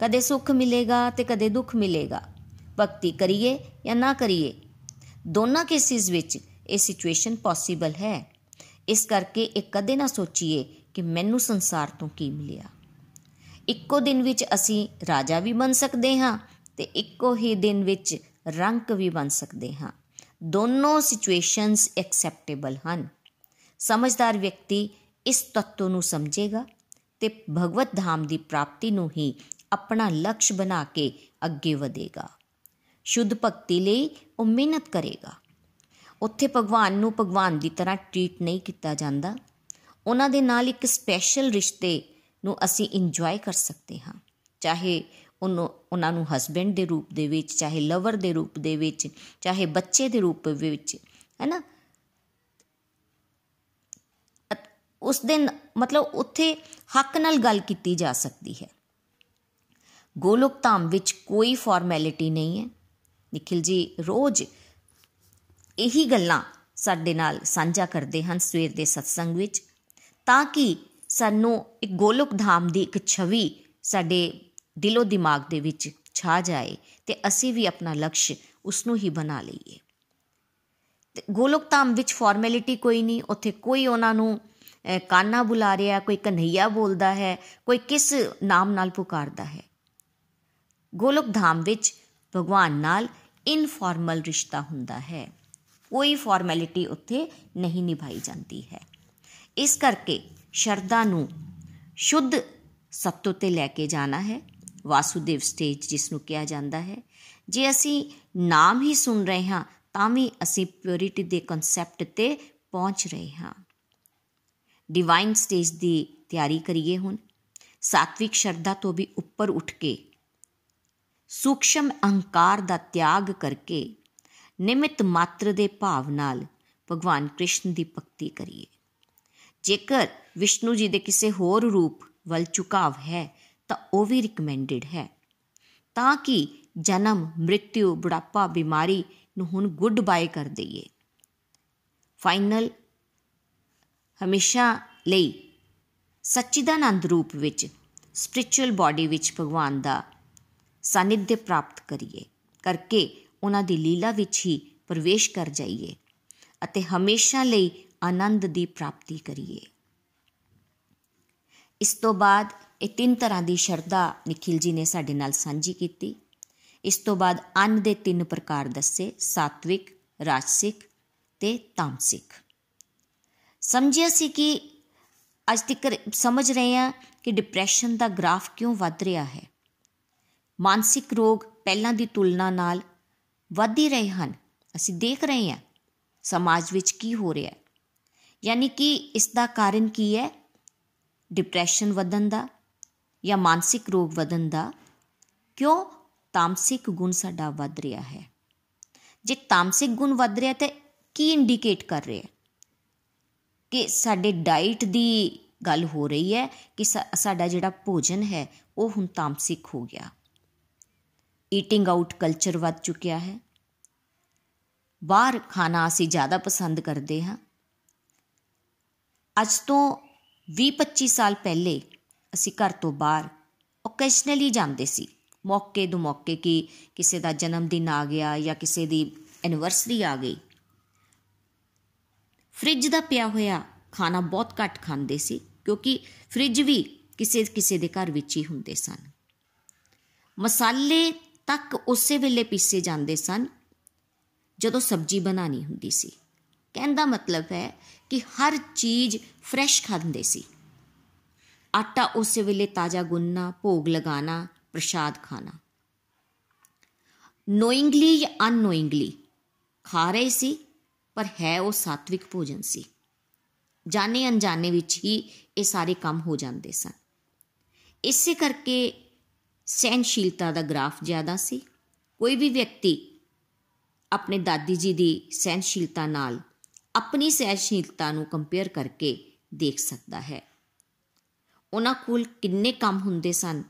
ਕਦੇ ਸੁੱਖ ਮਿਲੇਗਾ ਤੇ ਕਦੇ ਦੁੱਖ ਮਿਲੇਗਾ। ਭਗਤੀ ਕਰੀਏ ਜਾਂ ਨਾ ਕਰੀਏ? ਦੋਨਾਂ ਕੇਸਿਸ ਵਿੱਚ ਇਹ ਸਿਚੁਏਸ਼ਨ ਪੋਸੀਬਲ ਹੈ। ਇਸ ਕਰਕੇ ਇਹ ਕਦੇ ਨਾ ਸੋਚੀਏ ਕਿ ਮੈਨੂੰ ਸੰਸਾਰ ਤੋਂ ਕੀ ਮਿਲਿਆ। ਇੱਕੋ ਦਿਨ ਵਿੱਚ ਅਸੀਂ ਰਾਜਾ ਵੀ ਬਣ ਸਕਦੇ ਹਾਂ ਤੇ ਇੱਕੋ ਹੀ ਦਿਨ ਵਿੱਚ ਰੰਕ ਵੀ ਬਣ ਸਕਦੇ ਹਾਂ। ਦੋਨੋਂ ਸਿਚੁਏਸ਼ਨਸ ਐਕਸੈਪਟੇਬਲ ਹਨ। ਸਮਝਦਾਰ ਵਿਅਕਤੀ ਇਸ ਤੱਤੋ ਨੂੰ ਸਮਝੇਗਾ ਤੇ ਭਗਵਤ ਧਾਮ ਦੀ ਪ੍ਰਾਪਤੀ ਨੂੰ ਹੀ ਆਪਣਾ ਲਕਸ਼ ਬਣਾ ਕੇ ਅੱਗੇ ਵਧੇਗਾ। ਸ਼ੁੱਧ ਭਗਤੀ ਲਈ ਉਹ ਮਿਹਨਤ ਕਰੇਗਾ। ਉੱਥੇ ਭਗਵਾਨ ਨੂੰ ਭਗਵਾਨ ਦੀ ਤਰ੍ਹਾਂ ਟ੍ਰੀਟ ਨਹੀਂ ਕੀਤਾ ਜਾਂਦਾ। ਉਹਨਾਂ ਦੇ ਨਾਲ ਇੱਕ ਸਪੈਸ਼ਲ ਰਿਸ਼ਤੇ ਨੂੰ ਅਸੀਂ ਇੰਜੋਏ ਕਰ ਸਕਦੇ ਹਾਂ। ਚਾਹੇ ਉਹਨੂੰ, ਉਹਨਾਂ ਨੂੰ ਹਸਬੈਂਡ ਦੇ ਰੂਪ ਦੇ ਵਿੱਚ, ਚਾਹੇ ਲਵਰ ਦੇ ਰੂਪ ਦੇ ਵਿੱਚ, ਚਾਹੇ ਬੱਚੇ ਦੇ ਰੂਪ ਵਿੱਚ ਹੈ ਨਾ ਉਸ ਦਿਨ ਮਤਲਬ ਉੱਥੇ ਹੱਕ ਨਾਲ ਗੱਲ ਕੀਤੀ ਜਾ ਸਕਦੀ ਹੈ। ਗੋਲੋਕ ਧਾਮ ਵਿੱਚ ਕੋਈ ਫਾਰਮੈਲਿਟੀ ਨਹੀਂ ਹੈ। ਨikhil ਜੀ, ਰੋਜ਼ ਇਹੀ ਗੱਲਾਂ ਸਾਡੇ ਨਾਲ ਸਾਂਝਾ ਕਰਦੇ ਹਨ ਸਵੇਰ ਦੇ ਸਤਸੰਗ ਵਿੱਚ। ਤਾਂ ਕਿ ਸਾਨੂੰ ਇੱਕ ਗੋਲੋਕ ਧਾਮ ਦੀ ਇੱਕ ਛਵੀ ਸਾਡੇ ਦਿਲੋ ਦਿਮਾਗ ਦੇ ਵਿੱਚ ਛਾ ਜਾਏ ਤੇ ਅਸੀਂ ਵੀ ਆਪਣਾ ਲਕਸ਼ ਉਸ ਨੂੰ ਹੀ ਬਣਾ ਲਈਏ। ਤੇ ਗੋਲੋਕ ਧਾਮ ਵਿੱਚ ਫਾਰਮੈਲਿਟੀ ਕੋਈ ਨਹੀਂ, ਉੱਥੇ ਕੋਈ ਉਹਨਾਂ ਨੂੰ ਕਾਨਾ ਬੁਲਾ ਰਿਹਾ, ਕੋਈ ਕਨਈਆ ਬੋਲਦਾ ਹੈ, ਕੋਈ ਕਿਸ ਨਾਮ ਨਾਲ ਪੁਕਾਰਦਾ ਹੈ। ਗੋਲੋਕ ਧਾਮ ਵਿੱਚ ਭਗਵਾਨ ਨਾਲ ਇਨਫਾਰਮਲ ਰਿਸ਼ਤਾ ਹੁੰਦਾ ਹੈ। ਕੋਈ ਫਾਰਮੈਲਿਟੀ ਉੱਥੇ ਨਹੀਂ ਨਿਭਾਈ ਜਾਂਦੀ ਹੈ। ਇਸ ਕਰਕੇ ਸ਼ਰਧਾ ਨੂੰ ਸ਼ੁੱਧ ਸਤੋ ਤੇ ਲੈ ਕੇ ਜਾਣਾ ਹੈ। ਵਾਸੂਦੇਵ ਸਟੇਜ ਜਿਸ ਨੂੰ ਕਿਹਾ ਜਾਂਦਾ ਹੈ। ਜੇ ਅਸੀਂ ਨਾਮ ਹੀ ਸੁਣ ਰਹੇ ਹਾਂ, ਤਾਂ ਵੀ ਅਸੀਂ ਪਿਉਰਿਟੀ ਦੇ ਕਨਸੈਪਟ ਤੇ ਪਹੁੰਚ ਰਹੇ ਹਾਂ। ਡਿਵਾਈਨ ਸਟੇਜ ਦੀ ਤਿਆਰੀ ਕਰੀਏ ਹੁਣ। ਸਾਤਵਿਕ ਸ਼ਰਧਾ ਤੋਂ ਵੀ ਉੱਪਰ ਉੱਠ ਕੇ ਸੂਖਸ਼ਮ ਅਹੰਕਾਰ ਦਾ ਤਿਆਗ ਕਰਕੇ, ਨਿਮਿਤ ਮਾਤਰ ਦੇ ਭਾਵ ਨਾਲ ਭਗਵਾਨ ਕ੍ਰਿਸ਼ਨ ਦੀ ਭਗਤੀ ਕਰੀਏ। ਜੇਕਰ ਵਿਸ਼ਨੂੰ ਜੀ ਦੇ ਕਿਸੇ ਹੋਰ ਰੂਪ ਵੱਲ ਝੁਕਾਵ ਹੈ, ਤਾਂ ਉਹ ਵੀ ਰეკਮੈਂਡਡ ਹੈ। ਤਾਂ ਕਿ ਜਨਮ ਮ੍ਰਿਤਿਉ ਬੁਢਾਪਾ, ਬਿਮਾਰੀ ਨੂੰ ਹੁਣ ਗੁੱਡ ਬਾਏ ਕਰ ਦਈਏ। ਫਾਈਨਲ ਹਮੇਸ਼ਾ ਲਈ ਸੱਚਿਦਾਨੰਦ ਰੂਪ ਵਿੱਚ ਸਪਿਰਚੁਅਲ ਬਾਡੀ ਵਿੱਚ ਭਗਵਾਨ ਦਾ ਸਾਨਿਧਿ ਪ੍ਰਾਪਤ ਕਰੀਏ, ਕਰਕੇ ਉਹਨਾਂ ਦੀ ਲੀਲਾ ਵਿੱਚ ਹੀ ਪ੍ਰਵੇਸ਼ ਕਰ ਜਾਈਏ ਅਤੇ ਹਮੇਸ਼ਾ ਲਈ ਆਨੰਦ ਦੀ ਪ੍ਰਾਪਤੀ ਕਰੀਏ। ਇਸ ਤੋਂ ਬਾਅਦ ਇਹ ਤਿੰਨ ਤਰ੍ਹਾਂ ਦੀ ਸ਼ਰਧਾ ਨikhil ji ਨੇ ਸਾਡੇ ਨਾਲ ਸਾਂਝੀ ਕੀਤੀ। ਇਸ ਤੋਂ ਬਾਅਦ ਅੰਨ ਦੇ ਤਿੰਨ ਪ੍ਰਕਾਰ ਦੱਸੇ, ਸਾਤਵਿਕ, ਰਾਜਸਿਕ ਤੇ ਤਾਮਸਿਕ। ਸਮਝਿਆ ਸੀ ਕਿ ਅੱਜ ਤੱਕ ਸਮਝ ਰਹੇ ਹਾਂ ਕਿ ਡਿਪਰੈਸ਼ਨ ਦਾ ਗ੍ਰਾਫ ਕਿਉਂ ਵੱਧ ਰਿਹਾ ਹੈ। ਮਾਨਸਿਕ ਰੋਗ ਪਹਿਲਾਂ ਦੀ ਤੁਲਨਾ ਨਾਲ ਵੱਧ ਹੀ ਰਹੇ ਹਨ। ਅਸੀਂ ਦੇਖ ਰਹੇ ਹਾਂ। ਸਮਾਜ ਵਿੱਚ ਕੀ ਹੋ ਰਿਹਾ ਹੈ। ਯਾਨੀ ਕਿ ਇਸ ਦਾ ਕਾਰਨ ਕੀ ਹੈ? ਡਿਪਰੈਸ਼ਨ ਵਧਣ ਦਾ ਜਾਂ ਮਾਨਸਿਕ ਰੋਗ ਵਧਣ ਦਾ। ਕਿਉਂ? ਤਾਮਸਿਕ ਗੁਣ ਸਾਡਾ ਵੱਧ ਰਿਹਾ ਹੈ। ਜੇ ਤਾਮਸਿਕ ਗੁਣ ਵੱਧ ਰਿਹਾ ਤੇ ਕੀ ਇੰਡੀਕੇਟ ਕਰ ਰਿਹਾ ਹੈ? ਕਿ ਸਾਡੇ ਡਾਈਟ ਦੀ ਗੱਲ ਹੋ ਰਹੀ ਹੈ ਕਿ ਸਾਡਾ ਜਿਹੜਾ ਭੋਜਨ ਹੈ, ਉਹ ਹੁਣ ਤਾਮਸਿਕ ਹੋ ਗਿਆ। ਈਟਿੰਗ ਆਊਟ ਕਲਚਰ ਵੱਧ ਚੁੱਕਿਆ ਹੈ। ਬਾਹਰ ਖਾਣਾ ਅਸੀਂ ਜ਼ਿਆਦਾ ਪਸੰਦ ਕਰਦੇ ਹਾਂ। ਅੱਜ ਤੋਂ 20-25 ਸਾਲ ਪਹਿਲੇ ਅਸੀਂ ਘਰ ਤੋਂ ਬਾਹਰ ਓਕੇਸ਼ਨਲੀ ਜਾਂਦੇ ਸੀ। ਮੌਕੇ ਦੋ ਮੌਕੇ ਕਿ ਕਿਸੇ ਦਾ ਜਨਮ ਦਿਨ ਆ ਗਿਆ ਜਾਂ ਕਿਸੇ ਦੀ ਐਨੀਵਰਸਰੀ ਆ ਗਈ। ਫ੍ਰਿਜ ਦਾ ਪਿਆ ਹੋਇਆ ਖਾਣਾ ਬਹੁਤ ਘੱਟ ਖਾਂਦੇ ਸੀ ਕਿਉਂਕਿ ਫ੍ਰਿਜ ਵੀ ਕਿਸੇ ਕਿਸੇ ਦੇ ਘਰ ਵਿੱਚ ਹੀ ਹੁੰਦੇ ਸਨ। ਮਸਾਲੇ ਤੱਕ ਉਸੇ ਵੇਲੇ ਪੀਸੇ ਜਾਂਦੇ ਸਨ ਜਦੋਂ ਸਬਜ਼ੀ ਬਣਾਣੀ ਹੁੰਦੀ ਸੀ। ਕਹਿਣ ਦਾ ਮਤਲਬ ਹੈ ਕਿ ਹਰ ਚੀਜ਼ ਫਰੈਸ਼ ਖਾਂਦੇ ਸੀ। ਆਟਾ ਉਸੇ ਵੇਲੇ ਤਾਜ਼ਾ ਗੁੰਨਣਾ, ਭੋਗ ਲਗਾਣਾ ਪ੍ਰਸ਼ਾਦ ਖਾਣਾ। ਨੋਇੰਗਲੀ ਜਾਂ ਅਨਨੋਇੰਗਲੀ ਖਾ ਰਹੇ ਸੀ, ਪਰ ਹੈ ਉਹ ਸਾਤਵਿਕ ਭੋਜਨ ਸੀ। ਜਾਣੇ ਅਣਜਾਣੇ ਵਿੱਚ ਹੀ ਇਹ ਸਾਰੇ ਕੰਮ ਹੋ ਜਾਂਦੇ ਸਨ। ਇਸੇ ਕਰਕੇ ਸਹਿਨਸ਼ੀਲਤਾ ਦਾ ਗ੍ਰਾਫ ਜ਼ਿਆਦਾ ਸੀ। ਕੋਈ ਵੀ ਵਿਅਕਤੀ ਆਪਣੇ ਦਾਦੀ ਜੀ ਦੀ ਸਹਿਨਸ਼ੀਲਤਾ ਨਾਲ ਆਪਣੀ ਸਹਿਨਸ਼ੀਲਤਾ ਨੂੰ ਕੰਪੇਅਰ ਕਰਕੇ ਦੇਖ ਸਕਦਾ ਹੈ। ਉਹਨਾਂ ਕੋਲ ਕਿੰਨੇ ਕੰਮ ਹੁੰਦੇ ਸਨ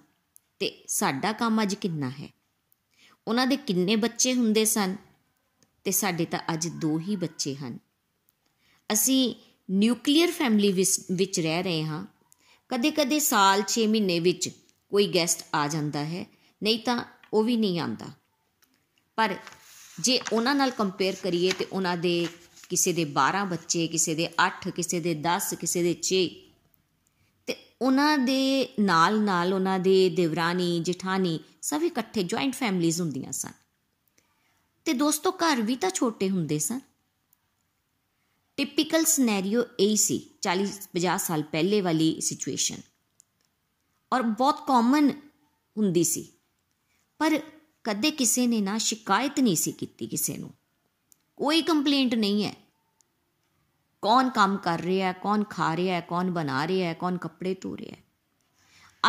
ਤੇ ਸਾਡਾ ਕੰਮ ਅੱਜ ਕਿੰਨਾ ਹੈ? ਉਹਨਾਂ ਦੇ ਕਿੰਨੇ ਬੱਚੇ ਹੁੰਦੇ ਸਨ ਤੇ ਸਾਡੇ ਤਾਂ ਅੱਜ ਦੋ ਹੀ ਬੱਚੇ ਹਨ। ਅਸੀਂ ਨਿਊਕਲੀਅਰ ਫੈਮਿਲੀ ਵਿੱਚ ਰਹਿ ਰਹੇ ਹਾਂ। ਕਦੇ-ਕਦੇ ਸਾਲ 6 ਮਹੀਨੇ ਵਿੱਚ ਕੋਈ ਗੈਸਟ ਆ ਜਾਂਦਾ ਹੈ, ਨਹੀਂ ਤਾਂ ਉਹ ਵੀ ਨਹੀਂ ਆਂਦਾ ਪਰ ਜੇ ਉਹਨਾਂ ਨਾਲ ਕੰਪੇਅਰ ਕਰੀਏ ਤੇ ਉਹਨਾਂ ਦੇ ਕਿਸੇ ਦੇ 12 ਬੱਚੇ, ਕਿਸੇ ਦੇ 8 ਕਿਸੇ ਦੇ 10 ਕਿਸੇ ਦੇ 6 ਤੇ ਉਹਨਾਂ ਦੇ ਨਾਲ ਨਾਲ ਉਹਨਾਂ ਦੇ ਦੇਵਰਾਨੀ, ਜਠਾਨੀ ਸਭ ਇਕੱਠੇ ਜੁਆਇੰਟ ਫੈਮਲੀਆਂ ਹੁੰਦੀਆਂ ਸਨ। ਤੇ ਦੋਸਤੋ, ਘਰ ਵੀ ਤਾਂ ਛੋਟੇ ਹੁੰਦੇ ਸਨ। ਟਿਪੀਕਲ ਸਿਨੈਰੀਓ ਇਹ ਸੀ 40 50 ਸਾਲ ਪਹਿਲੇ ਵਾਲੀ ਸਿਚੁਏਸ਼ਨ ਔਰ ਬਹੁਤ ਕਾਮਨ ਹੁੰਦੀ ਸੀ। ਪਰ ਕਦੇ ਕਿਸੇ ਨੇ ਨਾ ਸ਼ਿਕਾਇਤ ਨਹੀਂ ਸੀ ਕੀਤੀ ਕਿਸੇ ਨੂੰ। ਕੋਈ ਕੰਪਲੇਂਟ ਨਹੀਂ ਹੈ। ਕੌਣ ਕੰਮ ਕਰ ਰਿਹਾ ਹੈ, ਕੌਣ ਖਾ ਰਿਹਾ ਹੈ, ਕੌਣ ਬਣਾ ਰਿਹਾ ਹੈ, ਕੌਣ ਕੱਪੜੇ ਧੋ ਰਿਹਾ ਹੈ।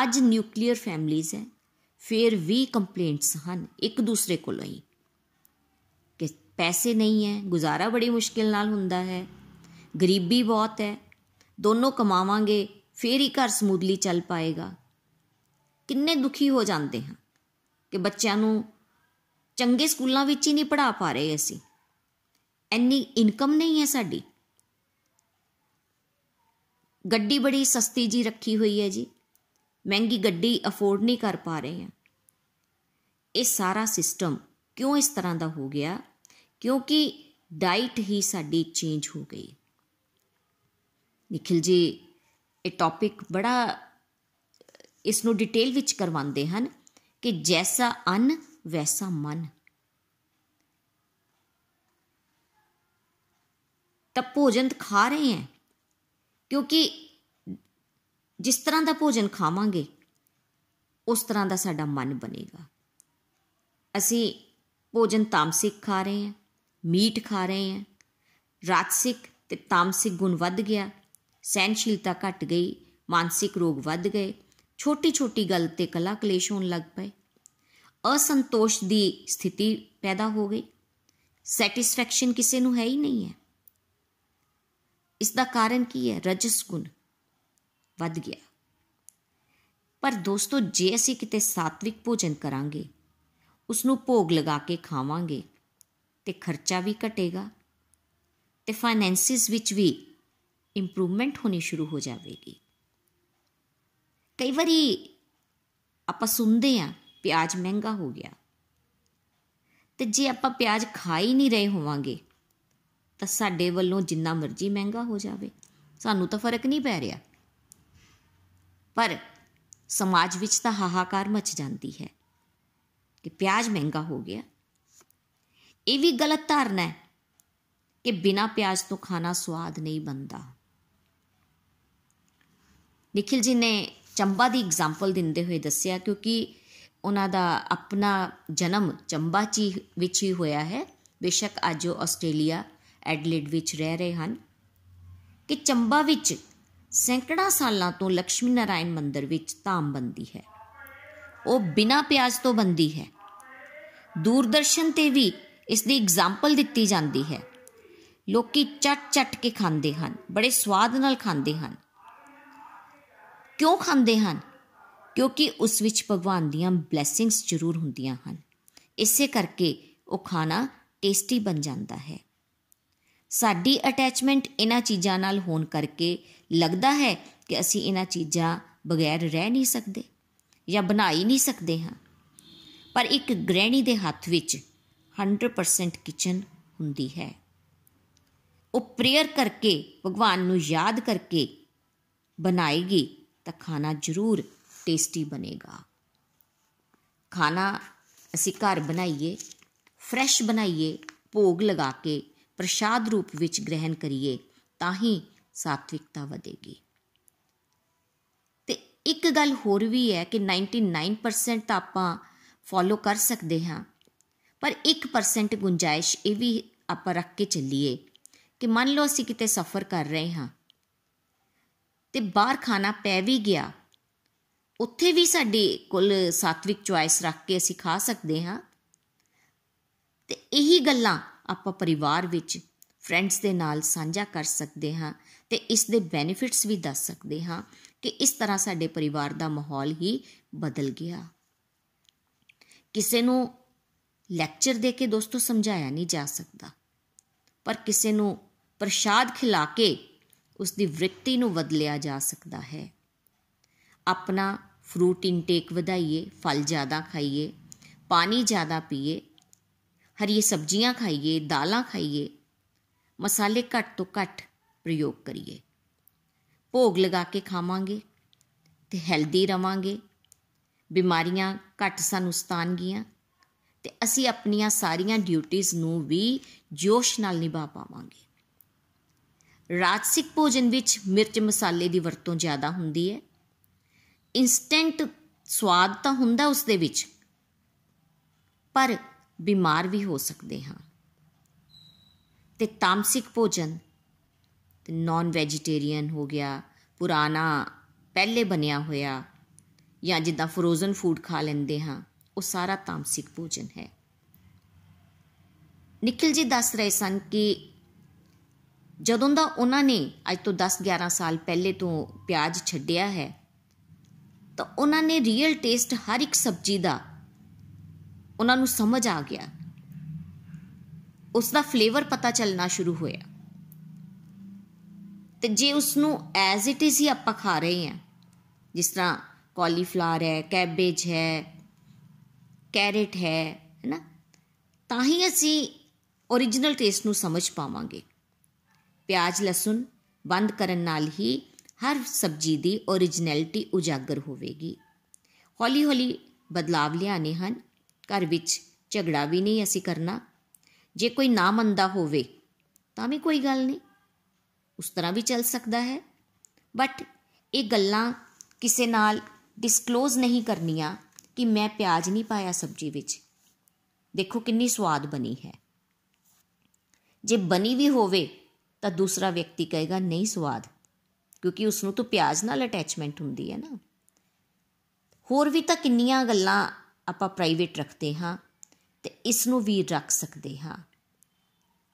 ਅੱਜ ਨਿਊਕਲੀਅਰ ਫੈਮਲੀਜ਼ ਹੈ, ਫਿਰ ਵੀ ਕੰਪਲੇਂਟਸ ਹਨ ਇੱਕ ਦੂਸਰੇ ਕੋਲੋਂ ਹੀ। ਕਿ ਪੈਸੇ ਨਹੀਂ ਹੈ, ਗੁਜ਼ਾਰਾ ਬੜੀ ਮੁਸ਼ਕਿਲ ਨਾਲ ਹੁੰਦਾ ਹੈ। ਗਰੀਬੀ ਬਹੁਤ ਹੈ, ਦੋਨੋਂ ਕਮਾਵਾਂਗੇ, ਫੇਰ ਹੀ ਘਰ ਸਮੂਦਲੀ ਚੱਲ ਪਾਏਗਾ। ਕਿੰਨੇ ਦੁਖੀ ਹੋ ਜਾਂਦੇ ਹਾਂ ਕਿ ਬੱਚਿਆਂ ਨੂੰ ਚੰਗੇ ਸਕੂਲਾਂ ਵਿੱਚ ਹੀ ਨਹੀਂ ਪੜਾ ਪਾ ਰਹੇ ਅਸੀਂ। ਇੰਨੀ ਇਨਕਮ ਨਹੀਂ ਹੈ ਸਾਡੀ। ਗੱਡੀ ਬੜੀ ਸਸਤੀ ਜੀ ਰੱਖੀ ਹੋਈ ਹੈ ਜੀ। ਮਹਿੰਗੀ ਗੱਡੀ ਅਫੋਰਡ ਨਹੀਂ ਕਰ ਪਾ ਰਹੇ ਹਾਂ। ਇਹ ਸਾਰਾ ਸਿਸਟਮ ਕਿਉਂ ਇਸ ਤਰ੍ਹਾਂ ਦਾ ਹੋ ਗਿਆ? ਕਿਉਂਕਿ ਡਾਈਟ ਹੀ ਸਾਡੀ ਚੇਂਜ ਹੋ ਗਈ। ਨikhil ji ਇਹ ਟੌਪਿਕ ਬੜਾ, ਇਸ ਨੂੰ ਡਿਟੇਲ ਵਿੱਚ ਕਰਵਾਉਂਦੇ ਹਨ ਕਿ ਜੈਸਾ ਅਨ, ਵੈਸਾ ਮਨ। ਤਾਂ ਭੋਜਨ ਖਾ ਰਹੇ ਹਾਂ ਕਿਉਂਕਿ ਜਿਸ ਤਰ੍ਹਾਂ ਦਾ ਭੋਜਨ ਖਾਵਾਂਗੇ, ਉਸ ਤਰ੍ਹਾਂ ਦਾ ਸਾਡਾ ਮਨ ਬਣੇਗਾ। ਅਸੀਂ ਭੋਜਨ ਤਾਮਸਿਕ ਖਾ ਰਹੇ ਹਾਂ ਮੀਟ ਖਾ ਰਹੇ ਹਾਂ ਰਾਜਸਿਕ ਤੇ ਤਾਮਸਿਕ ਗੁਣ ਵੱਧ ਗਿਆ ਸਹਿਨਸ਼ੀਲਤਾ ਘਟ ਗਈ, ਮਾਨਸਿਕ ਰੋਗ ਵੱਧ ਗਏ ਛੋਟੀ ਛੋਟੀ ਗੱਲ ਤੇ ਕਲਾ ਕਲੇਸ਼ ਹੋਣ ਲੱਗ ਪਏ। ਅਸੰਤੋਸ਼ ਦੀ ਸਥਿਤੀ ਪੈਦਾ ਹੋ ਗਈ। ਸੈਟੀਸਫੈਕਸ਼ਨ ਕਿਸੇ ਨੂੰ ਹੈ ਹੀ ਨਹੀਂ ਹੈ ਇਸ ਦਾ ਕਾਰਨ ਕੀ ਹੈ? ਰਜਸ ਗੁਣ ਵੱਧ ਗਿਆ। ਪਰ ਦੋਸਤੋ, ਜੇ ਅਸੀਂ ਕਿਤੇ ਸਾਤਵਿਕ ਭੋਜਨ ਕਰਾਂਗੇ ਉਸ ਨੂੰ ਭੋਗ ਲਗਾ ਕੇ ਖਾਵਾਂਗੇ, ਤੇ ਖਰਚਾ ਵੀ ਘਟੇਗਾ, ਤੇ ਫਾਈਨੈਂਸਿਸ ਵਿੱਚ ਵੀ ਇੰਪਰੂਵਮੈਂਟ ਹੋਣੀ ਸ਼ੁਰੂ ਹੋ ਜਾਵੇਗੀ। ਕਈ ਵਾਰੀ ਆਪਾਂ ਸੁਣਦੇ ਆ ਪਿਆਜ਼ ਮਹਿੰਗਾ ਹੋ ਗਿਆ। ਤੇ ਜੇ ਆਪਾਂ ਪਿਆਜ਼ ਖਾ ਹੀ ਨਹੀਂ ਰਹੇ ਹੋਵਾਂਗੇ ਤਾਂ ਸਾਡੇ ਵੱਲੋਂ ਜਿੰਨਾ ਮਰਜ਼ੀ ਮਹਿੰਗਾ ਹੋ ਜਾਵੇ। ਸਾਨੂੰ ਤਾਂ ਫ਼ਰਕ ਨਹੀਂ ਪੈ ਰਿਹਾ। ਪਰ ਸਮਾਜ ਵਿੱਚ ਤਾਂ ਹਾਹਾਕਾਰ ਮਚ ਜਾਂਦੀ ਹੈ ਕਿ ਪਿਆਜ਼ ਮਹਿੰਗਾ ਹੋ ਗਿਆ। ਇਹ ਵੀ ਗਲਤ ਧਾਰਨਾ ਹੈ ਕਿ ਬਿਨਾ ਪਿਆਜ਼ ਤੋਂ ਖਾਣਾ ਸਵਾਦ ਨਹੀਂ ਬਣਦਾ। ਨikhil ji ਨੇ ਚੰਬਾ ਦੀ ਐਗਜ਼ਾਮਪਲ ਦਿੰਦੇ ਹੋਏ ਦੱਸਿਆ ਕਿਉਂਕਿ ਉਹਨਾਂ ਦਾ ਆਪਣਾ ਜਨਮ ਚੰਬਾ ਚ ਵਿੱਚ ਹੀ ਹੋਇਆ ਹੈ। ਬੇਸ਼ੱਕ ਅੱਜ ਉਹ ਆਸਟ੍ਰੇਲੀਆ ਐਡਲੇਡ ਵਿੱਚ ਰਹਿ ਰਹੇ ਹਨ ਕਿ ਚੰਬਾ ਵਿੱਚ ਸੈਂਕੜਾ ਸਾਲਾਂ ਤੋਂ ਲక్ష్ਮੀ ਨਾਰਾਇਣ ਮੰਦਿਰ ਵਿੱਚ ਧਾਮ ਬੰਦੀ ਹੈ। ਉਹ ਬਿਨਾਂ ਪਿਆਜ਼ ਤੋਂ ਬੰਦੀ ਹੈ। ਦੂਰਦਰਸ਼ਨ ਤੇ ਵੀ ਇਸ ਦੀ ਐਗਜ਼ਾਮਪਲ ਦਿੱਤੀ ਜਾਂਦੀ ਹੈ। ਲੋਕੀ ਚੱਟ ਚੱਟ ਕੇ ਖਾਂਦੇ ਹਨ, ਬੜੇ ਸਵਾਦ ਨਾਲ ਖਾਂਦੇ ਹਨ। ਕਿਉਂ ਖਾਂਦੇ ਹਨ? ਕਿਉਂਕਿ ਉਸ ਵਿੱਚ ਭਗਵਾਨ ਦੀਆਂ ਬਲੇਸਿੰਗਸ ਜ਼ਰੂਰ ਹੁੰਦੀਆਂ ਹਨ। ਇਸੇ ਕਰਕੇ ਉਹ ਖਾਣਾ ਟੇਸਟੀ ਬਣ ਜਾਂਦਾ ਹੈ। ਸਾਡੀ ਅਟੈਚਮੈਂਟ ਇਹਨਾਂ ਚੀਜ਼ਾਂ ਨਾਲ ਹੋਣ ਕਰਕੇ ਲੱਗਦਾ ਹੈ ਕਿ ਅਸੀਂ ਇਹਨਾਂ ਚੀਜ਼ਾਂ ਬਗੈਰ ਰਹਿ ਨਹੀਂ ਸਕਦੇ ਜਾਂ ਬਣਾ ਹੀ ਨਹੀਂ ਸਕਦੇ ਹਾਂ। ਪਰ ਇੱਕ ਗ੍ਰਹਿਣੀ ਦੇ ਹੱਥ ਵਿੱਚ 100% ਕਿਚਨ ਹੁੰਦੀ ਹੈ। ਉਹ ਪ੍ਰੇਅਰ ਕਰਕੇ, ਭਗਵਾਨ ਨੂੰ ਯਾਦ ਕਰਕੇ ਬਣਾਏਗੀ ਤਾਂ ਖਾਣਾ ਜ਼ਰੂਰ ਟੇਸਟੀ ਬਣੇਗਾ। ਖਾਣਾ ਅਸੀਂ ਘਰ ਬਣਾਈਏ ਫਰੈਸ਼ ਬਣਾਈਏ, ਭੋਗ ਲਗਾ ਕੇ ਪ੍ਰਸ਼ਾਦ ਰੂਪ ਵਿੱਚ ਗ੍ਰਹਿਣ ਕਰੀਏ, ਤਾਂ ਹੀ ਸਾਤਵਿਕਤਾ ਵਧੇਗੀ। ਤੇ ਇੱਕ ਗੱਲ ਹੋਰ ਵੀ ਹੈ ਕਿ 99% ਤਾਂ ਆਪਾਂ ਫੋਲੋ ਕਰ ਸਕਦੇ ਹਾਂ, ਪਰ 1% ਗੁੰਜਾਇਸ਼ ਇਹ ਵੀ ਆਪਾਂ ਰੱਖ ਕੇ ਚੱਲੀਏ ਕਿ ਮੰਨ ਲਓ ਅਸੀਂ ਕਿਤੇ ਸਫ਼ਰ ਕਰ ਰਹੇ ਹਾਂ ਤੇ ਬਾਹਰ ਖਾਣਾ ਪੈ ਵੀ ਗਿਆ, ਉੱਥੇ ਵੀ ਸਾਡੀ ਕੋਲ ਸਾਤਵਿਕ ਚੁਆਇਸ ਰੱਖ ਕੇ ਅਸੀਂ ਖਾ ਸਕਦੇ ਹਾਂ। ਤੇ ਇਹੀ ਗੱਲਾਂ ਆਪਾਂ ਪਰਿਵਾਰ ਵਿੱਚ ਫਰੈਂਡਸ ਦੇ ਨਾਲ ਸਾਂਝਾ ਕਰ ਸਕਦੇ ਹਾਂ ਤੇ ਇਸ ਦੇ ਬੈਨੀਫਿਟਸ ਵੀ ਦੱਸ ਸਕਦੇ ਹਾਂ ਕਿ ਇਸ ਤਰ੍ਹਾਂ ਸਾਡੇ ਪਰਿਵਾਰ ਦਾ ਮਾਹੌਲ ਹੀ ਬਦਲ ਗਿਆ। ਕਿਸੇ ਨੂੰ ਲੈਕਚਰ ਦੇ ਕੇ ਦੋਸਤੋ ਸਮਝਾਇਆ ਨਹੀਂ ਜਾ ਸਕਦਾ, ਪਰ ਕਿਸੇ ਨੂੰ ਪ੍ਰਸ਼ਾਦ ਖਿਲਾ ਕੇ ਉਸ ਦੀ ਵ੍ਰਿਤੀ ਨੂੰ ਬਦਲਿਆ ਜਾ ਸਕਦਾ ਹੈ। ਆਪਣਾ ਫਰੂਟ ਇਨਟੇਕ ਵਧਾਈਏ, ਫਲ ਜ਼ਿਆਦਾ ਖਾਈਏ, ਪਾਣੀ ਜ਼ਿਆਦਾ ਪੀਏ ਹਰੀ ਸਬਜ਼ੀਆਂ ਖਾਈਏ, ਦਾਲਾਂ ਖਾਈਏ, ਮਸਾਲੇ ਘੱਟ ਤੋਂ ਘੱਟ ਪ੍ਰਯੋਗ ਕਰੀਏ। ਭੋਗ ਲਗਾ ਕੇ ਖਾਵਾਂਗੇ ਤੇ ਹੈਲਦੀ ਰਵਾਂਗੇ। ਬਿਮਾਰੀਆਂ ਘੱਟ ਸਾਨੂੰ ਸਤਾਨਗੀਆਂ ਤੇ ਅਸੀਂ ਆਪਣੀਆਂ ਸਾਰੀਆਂ ਡਿਊਟੀਆਂ ਨੂੰ ਵੀ ਜੋਸ਼ ਨਾਲ ਨਿਭਾ ਪਾਵਾਂਗੇ। ਰਾਜਸਿਕ ਭੋਜਨ ਵਿੱਚ ਮਿਰਚ ਮਸਾਲੇ ਦੀ ਵਰਤੋਂ ਜ਼ਿਆਦਾ ਹੁੰਦੀ ਹੈ। ਇਨਸਟੈਂਟ ਸਵਾਦ ਤਾਂ ਹੁੰਦਾ ਉਸ ਦੇ ਵਿੱਚ, ਪਰ ਬਿਮਾਰ ਵੀ ਹੋ ਸਕਦੇ ਹਾਂ। ਤੇ ਤਾਮਸਿਕ ਭੋਜਨ, ਤੇ ਨਾਨ ਵੈਜੀਟੇਰੀਅਨ ਹੋ ਗਿਆ, ਪੁਰਾਣਾ, ਪਹਿਲੇ ਬਣਿਆ ਹੋਇਆ, ਜਾਂ ਜਿੱਦਾਂ ਫਰੋਜ਼ਨ ਫੂਡ ਖਾ ਲੈਂਦੇ ਹਾਂ, ਉਹ ਸਾਰਾ ਤਾਮਸਿਕ ਭੋਜਨ ਹੈ। ਨikhil ji ਦੱਸ ਰਹੇ ਸਨ ਕਿ ਜਦੋਂ ਦਾ ਉਹਨਾਂ ਨੇ ਅੱਜ ਤੋਂ 10-11 ਸਾਲ ਪਹਿਲੇ ਤੋਂ ਪਿਆਜ਼ ਛੱਡਿਆ ਹੈ, ਤਾਂ ਉਹਨਾਂ ਨੇ ਰੀਅਲ ਟੇਸਟ ਹਰ ਇੱਕ ਸਬਜ਼ੀ ਦਾ ਉਹਨਾਂ ਨੂੰ ਸਮਝ ਆ ਗਿਆ। ਉਸ ਦਾ ਫਲੇਵਰ ਪਤਾ ਚੱਲਣਾ ਸ਼ੁਰੂ ਹੋਇਆ। ਤੇ ਜੇ ਉਸ ਨੂੰ ਐਜ਼ ਇਟ ਇਜ਼ ਹੀ ਆਪਾਂ ਖਾ ਰਹੇ ਹਾਂ, ਜਿਸ ਤਰ੍ਹਾਂ ਕਾਲੀਫਲਾਵਰ ਹੈ ਕੈਬੇਜ ਹੈ ਕੈਰਟ ਹੈ, ਹੈਨਾ, ਤਾਂ ਹੀ ਅਸੀਂ origignal ਟੇਸਟ ਨੂੰ ਸਮਝ ਪਾਵਾਂਗੇ। ਪਿਆਜ਼, ਲਸਣ ਬੰਦ ਕਰਨ ਨਾਲ ਹੀ ਹਰ ਸਬਜ਼ੀ ਦੀ origignality ਉਜਾਗਰ ਹੋਵੇਗੀ। ਹੌਲੀ ਹੌਲੀ ਬਦਲਾਵ ਲਿਆਣੇ ਹਨ। ਘਰ ਵਿੱਚ ਝਗੜਾ ਵੀ ਨਹੀਂ ਅਸੀਂ ਕਰਨਾ। ਜੇ ਕੋਈ ਨਾ ਮੰਨਦਾ ਹੋਵੇ, ਤਾਂ ਵੀ ਕੋਈ ਗੱਲ ਨਹੀਂ। ਉਸ ਤਰ੍ਹਾਂ ਵੀ ਚੱਲ ਸਕਦਾ ਹੈ। ਬਟ ਇਹ ਗੱਲਾਂ ਕਿਸੇ ਨਾਲ ਡਿਸਕਲੋਜ਼ ਨਹੀਂ ਕਰਨੀਆਂ ਕਿ ਮੈਂ ਪਿਆਜ਼ ਨਹੀਂ ਪਾਇਆ ਸਬਜ਼ੀ ਵਿੱਚ। ਦੇਖੋ ਕਿੰਨੀ ਸਵਾਦ ਬਣੀ ਹੈ। ਜੇ ਬਣੀ ਵੀ ਹੋਵੇ, ਤਾਂ ਦੂਸਰਾ ਵਿਅਕਤੀ ਕਹੇਗਾ, ਨਹੀਂ ਸਵਾਦ। ਕਿਉਂਕਿ ਉਸ ਨੂੰ ਤਾਂ ਪਿਆਜ਼ ਨਾਲ ਅਟੈਚਮੈਂਟ ਹੁੰਦੀ ਹੈ ਨਾ। ਹੋਰ ਵੀ ਤਾਂ ਕਿੰਨੀਆਂ ਗੱਲਾਂ ਆਪਾਂ ਪ੍ਰਾਈਵੇਟ ਰੱਖਦੇ ਹਾਂ ਤੇ ਇਸ ਨੂੰ ਵੀ ਰੱਖ ਸਕਦੇ ਹਾਂ।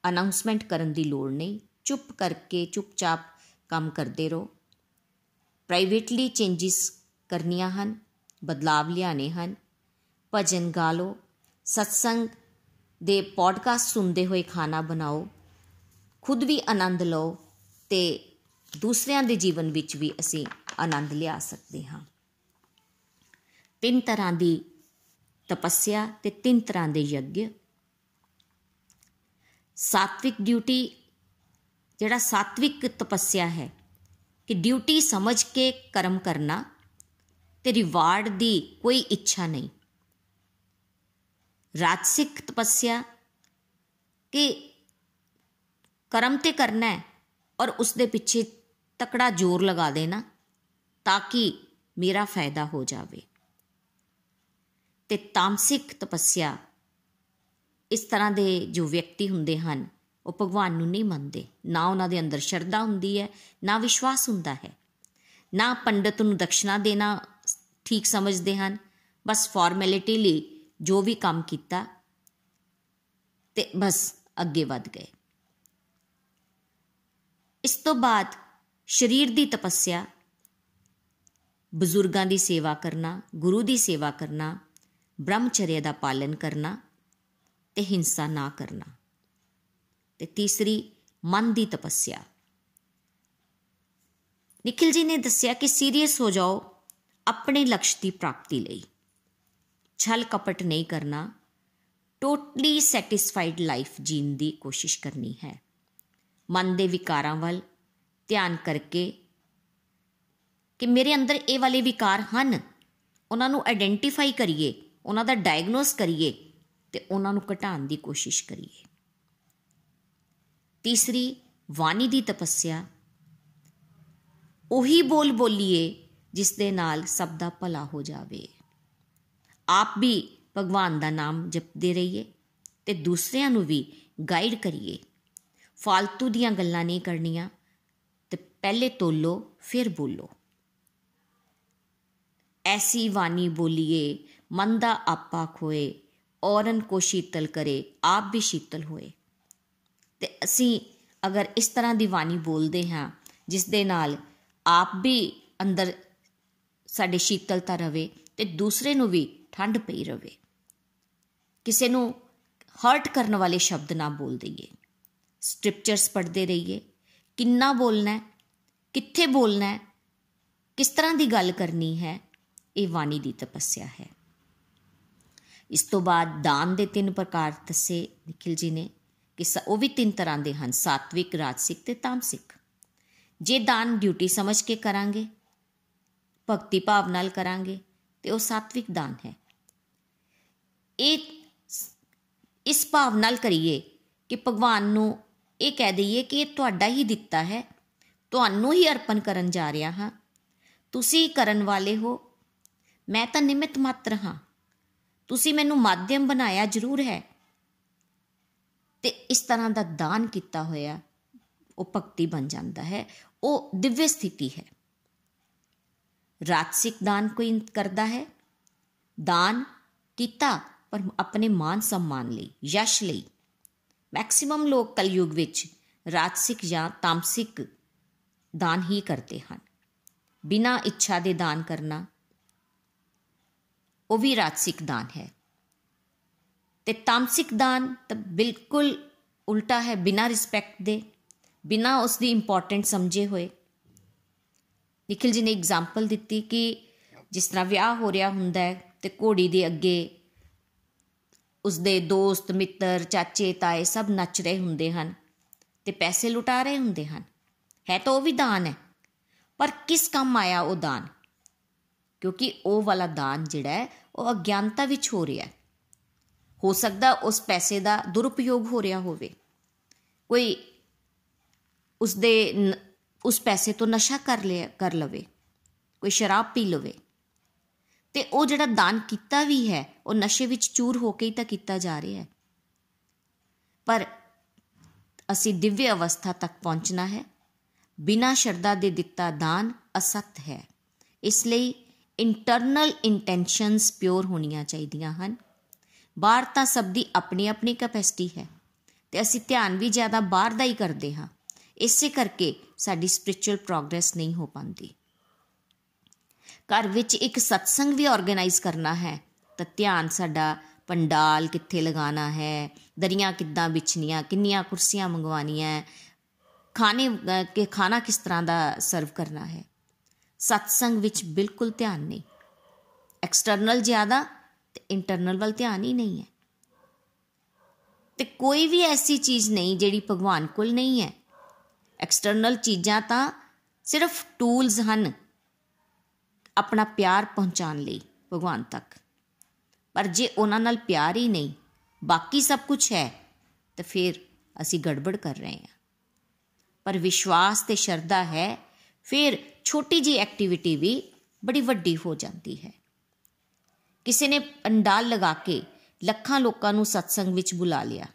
ਅਨਾਉਂਸਮੈਂਟ ਕਰਨ ਦੀ ਲੋੜ ਨਹੀਂ। ਚੁੱਪ ਕਰਕੇ ਚੁੱਪਚਾਪ ਕੰਮ ਕਰਦੇ ਰਹੋ। ਪ੍ਰਾਈਵੇਟਲੀ ਚੇਂਜਸ ਕਰਨੀਆਂ ਹਨ, ਬਦਲਾਵ ਲਿਆਣੇ ਹਨ। ਭਜਨ ਗਾ ਲਓ। ਸਤਸੰਗ ਦੇ ਪੋਡਕਾਸਟ ਸੁਣਦੇ ਹੋਏ ਖਾਣਾ ਬਣਾਓ। ਖੁਦ ਵੀ ਆਨੰਦ ਲਓ ਤੇ ਦੂਸਰਿਆਂ ਦੇ ਜੀਵਨ ਵਿੱਚ ਵੀ ਅਸੀਂ ਆਨੰਦ ਲਿਆ ਸਕਦੇ ਹਾਂ। ਤਿੰਨ ਤਰ੍ਹਾਂ ਦੀ ਤਪੱਸਿਆ ਤੇ ਤਿੰਨ ਤਰ੍ਹਾਂ ਦੇ ਯੱਗ। ਸਾਤਵਿਕ ਡਿਊਟੀ, ਜਿਹੜਾ ਸਾਤਵਿਕ ਤਪੱਸਿਆ ਹੈ ਕਿ ਡਿਊਟੀ ਸਮਝ ਕੇ ਕਰਮ ਕਰਨਾ, ਤੇ ਰਿਵਾਰਡ ਦੀ ਕੋਈ ਇੱਛਾ ਨਹੀਂ। ਰਾਜਸਿਕ ਤਪੱਸਿਆ ਕਿ ਕਰਮ ਤੇ ਕਰਨਾ ਹੈ ਔਰ ਉਸ ਦੇ ਪਿੱਛੇ ਤਕੜਾ ਜ਼ੋਰ ਲਗਾ ਦੇਣਾ ਤਾਂ ਕਿ ਮੇਰਾ ਫਾਇਦਾ ਹੋ ਜਾਵੇ। ਤੇ ਤਾਮਸਿਕ ਤਪੱਸਿਆ। ਇਸ ਤਰ੍ਹਾਂ ਦੇ ਜੋ ਵਿਅਕਤੀ ਹੁੰਦੇ ਹਨ, ਉਹ ਭਗਵਾਨ ਨੂੰ ਨਹੀਂ ਮੰਨਦੇ। ਨਾ ਉਹਨਾਂ ਦੇ ਅੰਦਰ ਸ਼ਰਧਾ ਹੁੰਦੀ ਹੈ, ਨਾ ਵਿਸ਼ਵਾਸ ਹੁੰਦਾ ਹੈ। ਨਾ ਪੰਡਤ ਨੂੰ ਦਕਸ਼ਨਾ ਦੇਣਾ ਠੀਕ ਸਮਝਦੇ ਹਨ। ਬਸ ਫਾਰਮੈਲਿਟੀ ਲਈ ਜੋ ਵੀ ਕੰਮ ਕੀਤਾ ਤੇ ਬਸ ਅੱਗੇ ਵਧ ਗਏ। ਇਸ ਤੋਂ ਬਾਅਦ ਸਰੀਰ ਦੀ ਤਪੱਸਿਆ, ਬਜ਼ੁਰਗਾਂ ਦੀ ਸੇਵਾ ਕਰਨਾ, ਗੁਰੂ ਦੀ ਸੇਵਾ ਕਰਨਾ ਬ੍ਰਹਮਚਰਯ ਦਾ ਪਾਲਨ ਕਰਨਾ ਤੇ ਹਿੰਸਾ ਨਾ ਕਰਨਾ। ਤੇ ਤੀਸਰੀ, ਮਨ ਦੀ ਤਪੱਸਿਆ। ਨikhil ji ਨੇ ਦੱਸਿਆ ਕਿ ਸੀਰੀਅਸ ਹੋ ਜਾਓ ਆਪਣੇ ਲਕਸ਼ ਦੀ ਪ੍ਰਾਪਤੀ ਲਈ। ਛਲ ਕਪਟ ਨਹੀਂ ਕਰਨਾ, ਟੋਟਲੀ ਸੈਟੀਸਫਾਈਡ ਲਾਈਫ ਜੀਣ ਦੀ ਕੋਸ਼ਿਸ਼ ਕਰਨੀ ਹੈ। ਮਨ ਦੇ ਵਿਕਾਰਾਂ ਵੱਲ ਧਿਆਨ ਕਰਕੇ ਕਿ ਮੇਰੇ ਅੰਦਰ ਇਹ ਵਾਲੇ ਵਿਕਾਰ ਹਨ, ਉਹਨਾਂ ਨੂੰ ਆਇਡੈਂਟੀਫਾਈ ਕਰੀਏ ਉਹਨਾਂ ਦਾ ਡਾਇਗਨੋਸ ਕਰੀਏ ਤੇ ਉਹਨਾਂ ਨੂੰ ਘਟਾਉਣ ਦੀ ਕੋਸ਼ਿਸ਼ ਕਰੀਏ। ਤੀਸਰੀ, ਵਾਣੀ ਦੀ ਤਪੱਸਿਆ। ਉਹੀ ਬੋਲ ਬੋਲੀਏ ਜਿਸ ਦੇ ਨਾਲ ਸਭ ਦਾ ਭਲਾ ਹੋ ਜਾਵੇ। ਆਪ ਵੀ ਭਗਵਾਨ ਦਾ ਨਾਮ ਜਪਦੇ ਰਹੀਏ ਤੇ ਦੂਸਰਿਆਂ ਨੂੰ ਵੀ ਗਾਈਡ ਕਰੀਏ। ਫालतू ਦੀਆਂ ਗੱਲਾਂ ਨਹੀਂ ਕਰਨੀਆਂ ਤੇ ਪਹਿਲੇ ਤੋਲੋ, ਫਿਰ ਬੋਲੋ। ਐਸੀ ਬਾਣੀ ਬੋਲੀਏ ਮਨ ਦਾ ਆਪਾ ਖੋਏ, ਔਰਨ ਕੋ ਸ਼ੀਤਲ ਕਰੇ, ਆਪ ਵੀ ਸ਼ੀਤਲ ਹੋਏ। ਤੇ ਅਸੀਂ ਅਗਰ ਇਸ ਤਰ੍ਹਾਂ ਦੀ ਬਾਣੀ ਬੋਲਦੇ ਹਾਂ, ਜਿਸ ਦੇ ਨਾਲ ਆਪ ਵੀ ਅੰਦਰ ਸਾਡੇ ਸ਼ੀਤਲਤਾ ਰਵੇ ਤੇ ਦੂਸਰੇ ਨੂੰ ਵੀ ਠੰਡ ਪਈ ਰਵੇ। ਕਿਸੇ ਨੂੰ ਹਰਟ ਕਰਨ ਵਾਲੇ ਸ਼ਬਦ ਨਾ ਬੋਲ ਦਈਏ। ਸਕ੍ਰਿਪਚਰਸ ਪੜ੍ਹਦੇ ਰਹੀਏ। ਕਿੰਨਾ ਬੋਲਣਾ ਹੈ? ਕਿੱਥੇ ਬੋਲਣਾ ਹੈ? ਕਿਸ ਤਰ੍ਹਾਂ ਦੀ ਗੱਲ ਕਰਨੀ ਹੈ? ਇਹ ਬਾਣੀ ਦੀ ਤਪੱਸਿਆ ਹੈ। ਇਸ ਤੋਂ ਬਾਅਦ ਦਾਨ ਦੇ ਤਿੰਨ ਪ੍ਰਕਾਰ ਦੱਸੇ ਨikhil ji ਨੇ ਕਿ ਉਹ ਵੀ ਤਿੰਨ ਤਰ੍ਹਾਂ ਦੇ ਹਨ, ਸਾਤਵਿਕ, ਰਾਜਸਿਕ ਤੇ ਤਾਮਸਿਕ। ਜੇ ਦਾਨ ਡਿਊਟੀ ਸਮਝ ਕੇ ਕਰਾਂਗੇ, ਭਗਤੀ ਭਾਵ ਨਾਲ ਕਰਾਂਗੇ, ਤੇ ਉਹ ਸਾਤਵਿਕ ਦਾਨ ਹੈ। ਇਹ ਇਸ ਭਾਵ ਨਾਲ ਕਰੀਏ ਕਿ ਭਗਵਾਨ ਨੂੰ ਇਹ ਕਹਿ ਦਈਏ ਕਿ ਇਹ ਤੁਹਾਡਾ ਹੀ ਦਿੱਤਾ ਹੈ, ਤੁਹਾਨੂੰ ਹੀ ਅਰਪਣ ਕਰਨ ਜਾ ਰਿਹਾ ਹਾਂ। ਤੁਸੀਂ ਕਰਨ ਵਾਲੇ ਹੋ, ਮੈਂ ਤਾਂ ਨਿਮਿਤ ਮਾਤਰ ਹਾਂ। ਤੁਸੀਂ ਮੈਨੂੰ ਮਾਧਿਅਮ ਬਣਾਇਆ ਜ਼ਰੂਰ ਹੈ। ਤੇ ਇਸ ਤਰ੍ਹਾਂ ਦਾ ਦਾਨ ਕੀਤਾ ਹੋਇਆ, ਉਹ ਭਗਤੀ ਬਣ ਜਾਂਦਾ ਹੈ। ਉਹ ਦਿਵਯ ਸਥਿਤੀ ਹੈ। ਰਾਜਸਿਕ ਦਾਨ ਕੋਈ ਕਰਦਾ ਹੈ? ਦਾਨ ਕੀਤਾ, ਪਰ ਆਪਣੇ ਮਾਨ ਸਨਮਾਨ ਲਈ, ਯਸ਼ ਲਈ। ਮੈਕਸਿਮਮ ਲੋਕ ਕਲਯੁਗ ਵਿੱਚ ਰਾਜਸਿਕ ਜਾਂ ਤਾਮਸਿਕ ਦਾਨ ਹੀ ਕਰਦੇ ਹਨ। ਬਿਨਾ ਇੱਛਾ ਦੇ ਦਾਨ ਕਰਨਾ ਉਹ ਵੀ ਰਾਜਸਿਕ ਦਾਨ ਹੈ। ਤੇ ਤਾਮਸਿਕ ਦਾਨ ਤਾਂ ਬਿਲਕੁਲ ਉਲਟਾ ਹੈ ਬਿਨਾ ਰਿਸਪੈਕਟ ਦੇ, ਬਿਨਾ ਉਸ ਦੀ ਇੰਪੋਰਟੈਂਟ ਸਮਝੇ ਹੋਏ। ਨikhil ji ਨੇ ਐਗਜ਼ਾਮਪਲ ਦਿੱਤੀ ਕਿ ਜਿਸ ਤਰ੍ਹਾਂ ਵਿਆਹ ਹੋ ਰਿਹਾ ਹੁੰਦਾ ਹੈ ਤੇ ਘੋੜੀ ਦੇ ਅੱਗੇ ਉਸਦੇ ਦੋਸਤ, ਮਿੱਤਰ, ਚਾਚੇ, ਤਾਏ ਸਭ ਨੱਚ ਰਹੇ ਹੁੰਦੇ ਹਨ ਤੇ ਪੈਸੇ ਲੁਟਾ ਰਹੇ ਹੁੰਦੇ ਹਨ। ਹੈ ਤਾਂ ਉਹ ਵੀ ਦਾਨ ਹੈ, ਪਰ ਕਿਸ ਕੰਮ ਆਇਆ ਉਹ ਦਾਨ? ਕਿਉਂਕਿ ਉਹ ਵਾਲਾ ਦਾਨ ਜਿਹੜਾ ਹੈ, ਉਹ ਅਗਿਆਨਤਾ ਵਿੱਚ ਹੋ ਰਿਹਾ ਹੈ। ਹੋ ਸਕਦਾ ਉਸ ਪੈਸੇ ਦਾ ਦੁਰਉਪਯੋਗ ਹੋ ਰਿਹਾ ਹੋਵੇ। ਕੋਈ ਉਸ ਦੇ ਉਸ ਪੈਸੇ ਤੋਂ ਨਸ਼ਾ ਕਰ ਲਿਆ, ਕਰ ਲਵੇ, ਕੋਈ ਸ਼ਰਾਬ ਪੀ ਲਵੇ। ਤੇ ਉਹ ਜਿਹੜਾ ਦਾਨ ਕੀਤਾ ਵੀ ਹੈ, ਉਹ ਨਸ਼ੇ ਵਿੱਚ ਚੂਰ ਹੋ ਕੇ ਹੀ ਤਾਂ ਕੀਤਾ ਜਾ ਰਿਹਾ ਹੈ। ਪਰ ਅਸੀਂ ਦਿਵਯ ਅਵਸਥਾ ਤੱਕ ਪਹੁੰਚਣਾ ਹੈ। ਬਿਨਾ ਸ਼ਰਧਾ ਦੇ ਦਿੱਤਾ ਦਾਨ ਅਸਤ ਹੈ। ਇਸ ਲਈ ਇੰਟਰਨਲ ਇੰਟੈਂਸ਼ਨਸ ਪਿਓਰ ਹੋਣੀਆਂ ਚਾਹੀਦੀਆਂ ਹਨ। ਬਾਹਰ ਤਾਂ ਸਭ ਦੀ ਆਪਣੀ ਆਪਣੀ ਕੈਪੈਸਿਟੀ ਹੈ ਤੇ ਅਸੀਂ ਧਿਆਨ ਵੀ ਜ਼ਿਆਦਾ ਬਾਹਰ ਦਾ ਹੀ ਕਰਦੇ ਹਾਂ। ਇਸੇ ਕਰਕੇ ਸਾਡੀ ਸਪਿਰਚੁਅਲ ਪ੍ਰੋਗਰੈਸ ਨਹੀਂ ਹੋ ਪਾਉਂਦੀ। ਘਰ ਵਿੱਚ ਇੱਕ ਸਤਸੰਗ ਵੀ ਆਰਗੇਨਾਈਜ਼ ਕਰਨਾ ਹੈ ਤਾਂ ਧਿਆਨ ਸਾਡਾ ਪੰਡਾਲ ਕਿੱਥੇ ਲਗਾਉਣਾ ਹੈ, ਦਰੀਆਂ ਕਿੱਦਾਂ ਵਿਛਣੀਆਂ, ਕਿੰਨੀਆਂ ਕੁਰਸੀਆਂ ਮੰਗਵਾਉਣੀਆਂ, ਖਾਣੇ ਕਿ ਖਾਣਾ ਕਿਸ ਤਰ੍ਹਾਂ ਦਾ ਸਰਵ ਕਰਨਾ ਹੈ। ਸਤਸੰਗ ਵਿੱਚ ਬਿਲਕੁਲ ਧਿਆਨ ਨਹੀਂ। ਐਕਸਟਰਨਲ ਜ਼ਿਆਦਾ ਤੇ ਇੰਟਰਨਲ ਵੱਲ ਧਿਆਨ ਹੀ ਨਹੀਂ ਹੈ। ਤੇ ਕੋਈ ਵੀ ਐਸੀ ਚੀਜ਼ ਨਹੀਂ ਜਿਹੜੀ ਭਗਵਾਨ ਕੋਲ ਨਹੀਂ ਹੈ। ਐਕਸਟਰਨਲ ਚੀਜ਼ਾਂ ਤਾਂ ਸਿਰਫ ਟੂਲਸ ਹਨ ਆਪਣਾ ਪਿਆਰ ਪਹੁੰਚਾਉਣ ਲਈ ਭਗਵਾਨ ਤੱਕ। ਪਰ ਜੇ ਉਹਨਾਂ ਨਾਲ ਪਿਆਰ ਹੀ ਨਹੀਂ, ਬਾਕੀ ਸਭ ਕੁਝ ਹੈ, ਤਾਂ ਫਿਰ ਅਸੀਂ ਗੜਬੜ ਕਰ ਰਹੇ ਹਾਂ। ਪਰ ਵਿਸ਼ਵਾਸ ਤੇ ਸ਼ਰਧਾ ਹੈ ਫਿਰ ਛੋਟੀ ਜੀ ਐਕਟੀਵਿਟੀ ਵੀ ਬੜੀ ਵੱਡੀ ਹੋ ਜਾਂਦੀ ਹੈ। ਕਿਸੇ ਨੇ ਪੰਡਾਲ ਲਗਾ ਕੇ ਲੱਖਾਂ ਲੋਕਾਂ ਨੂੰ ਸਤਸੰਗ ਵਿੱਚ ਬੁਲਾ ਲਿਆ।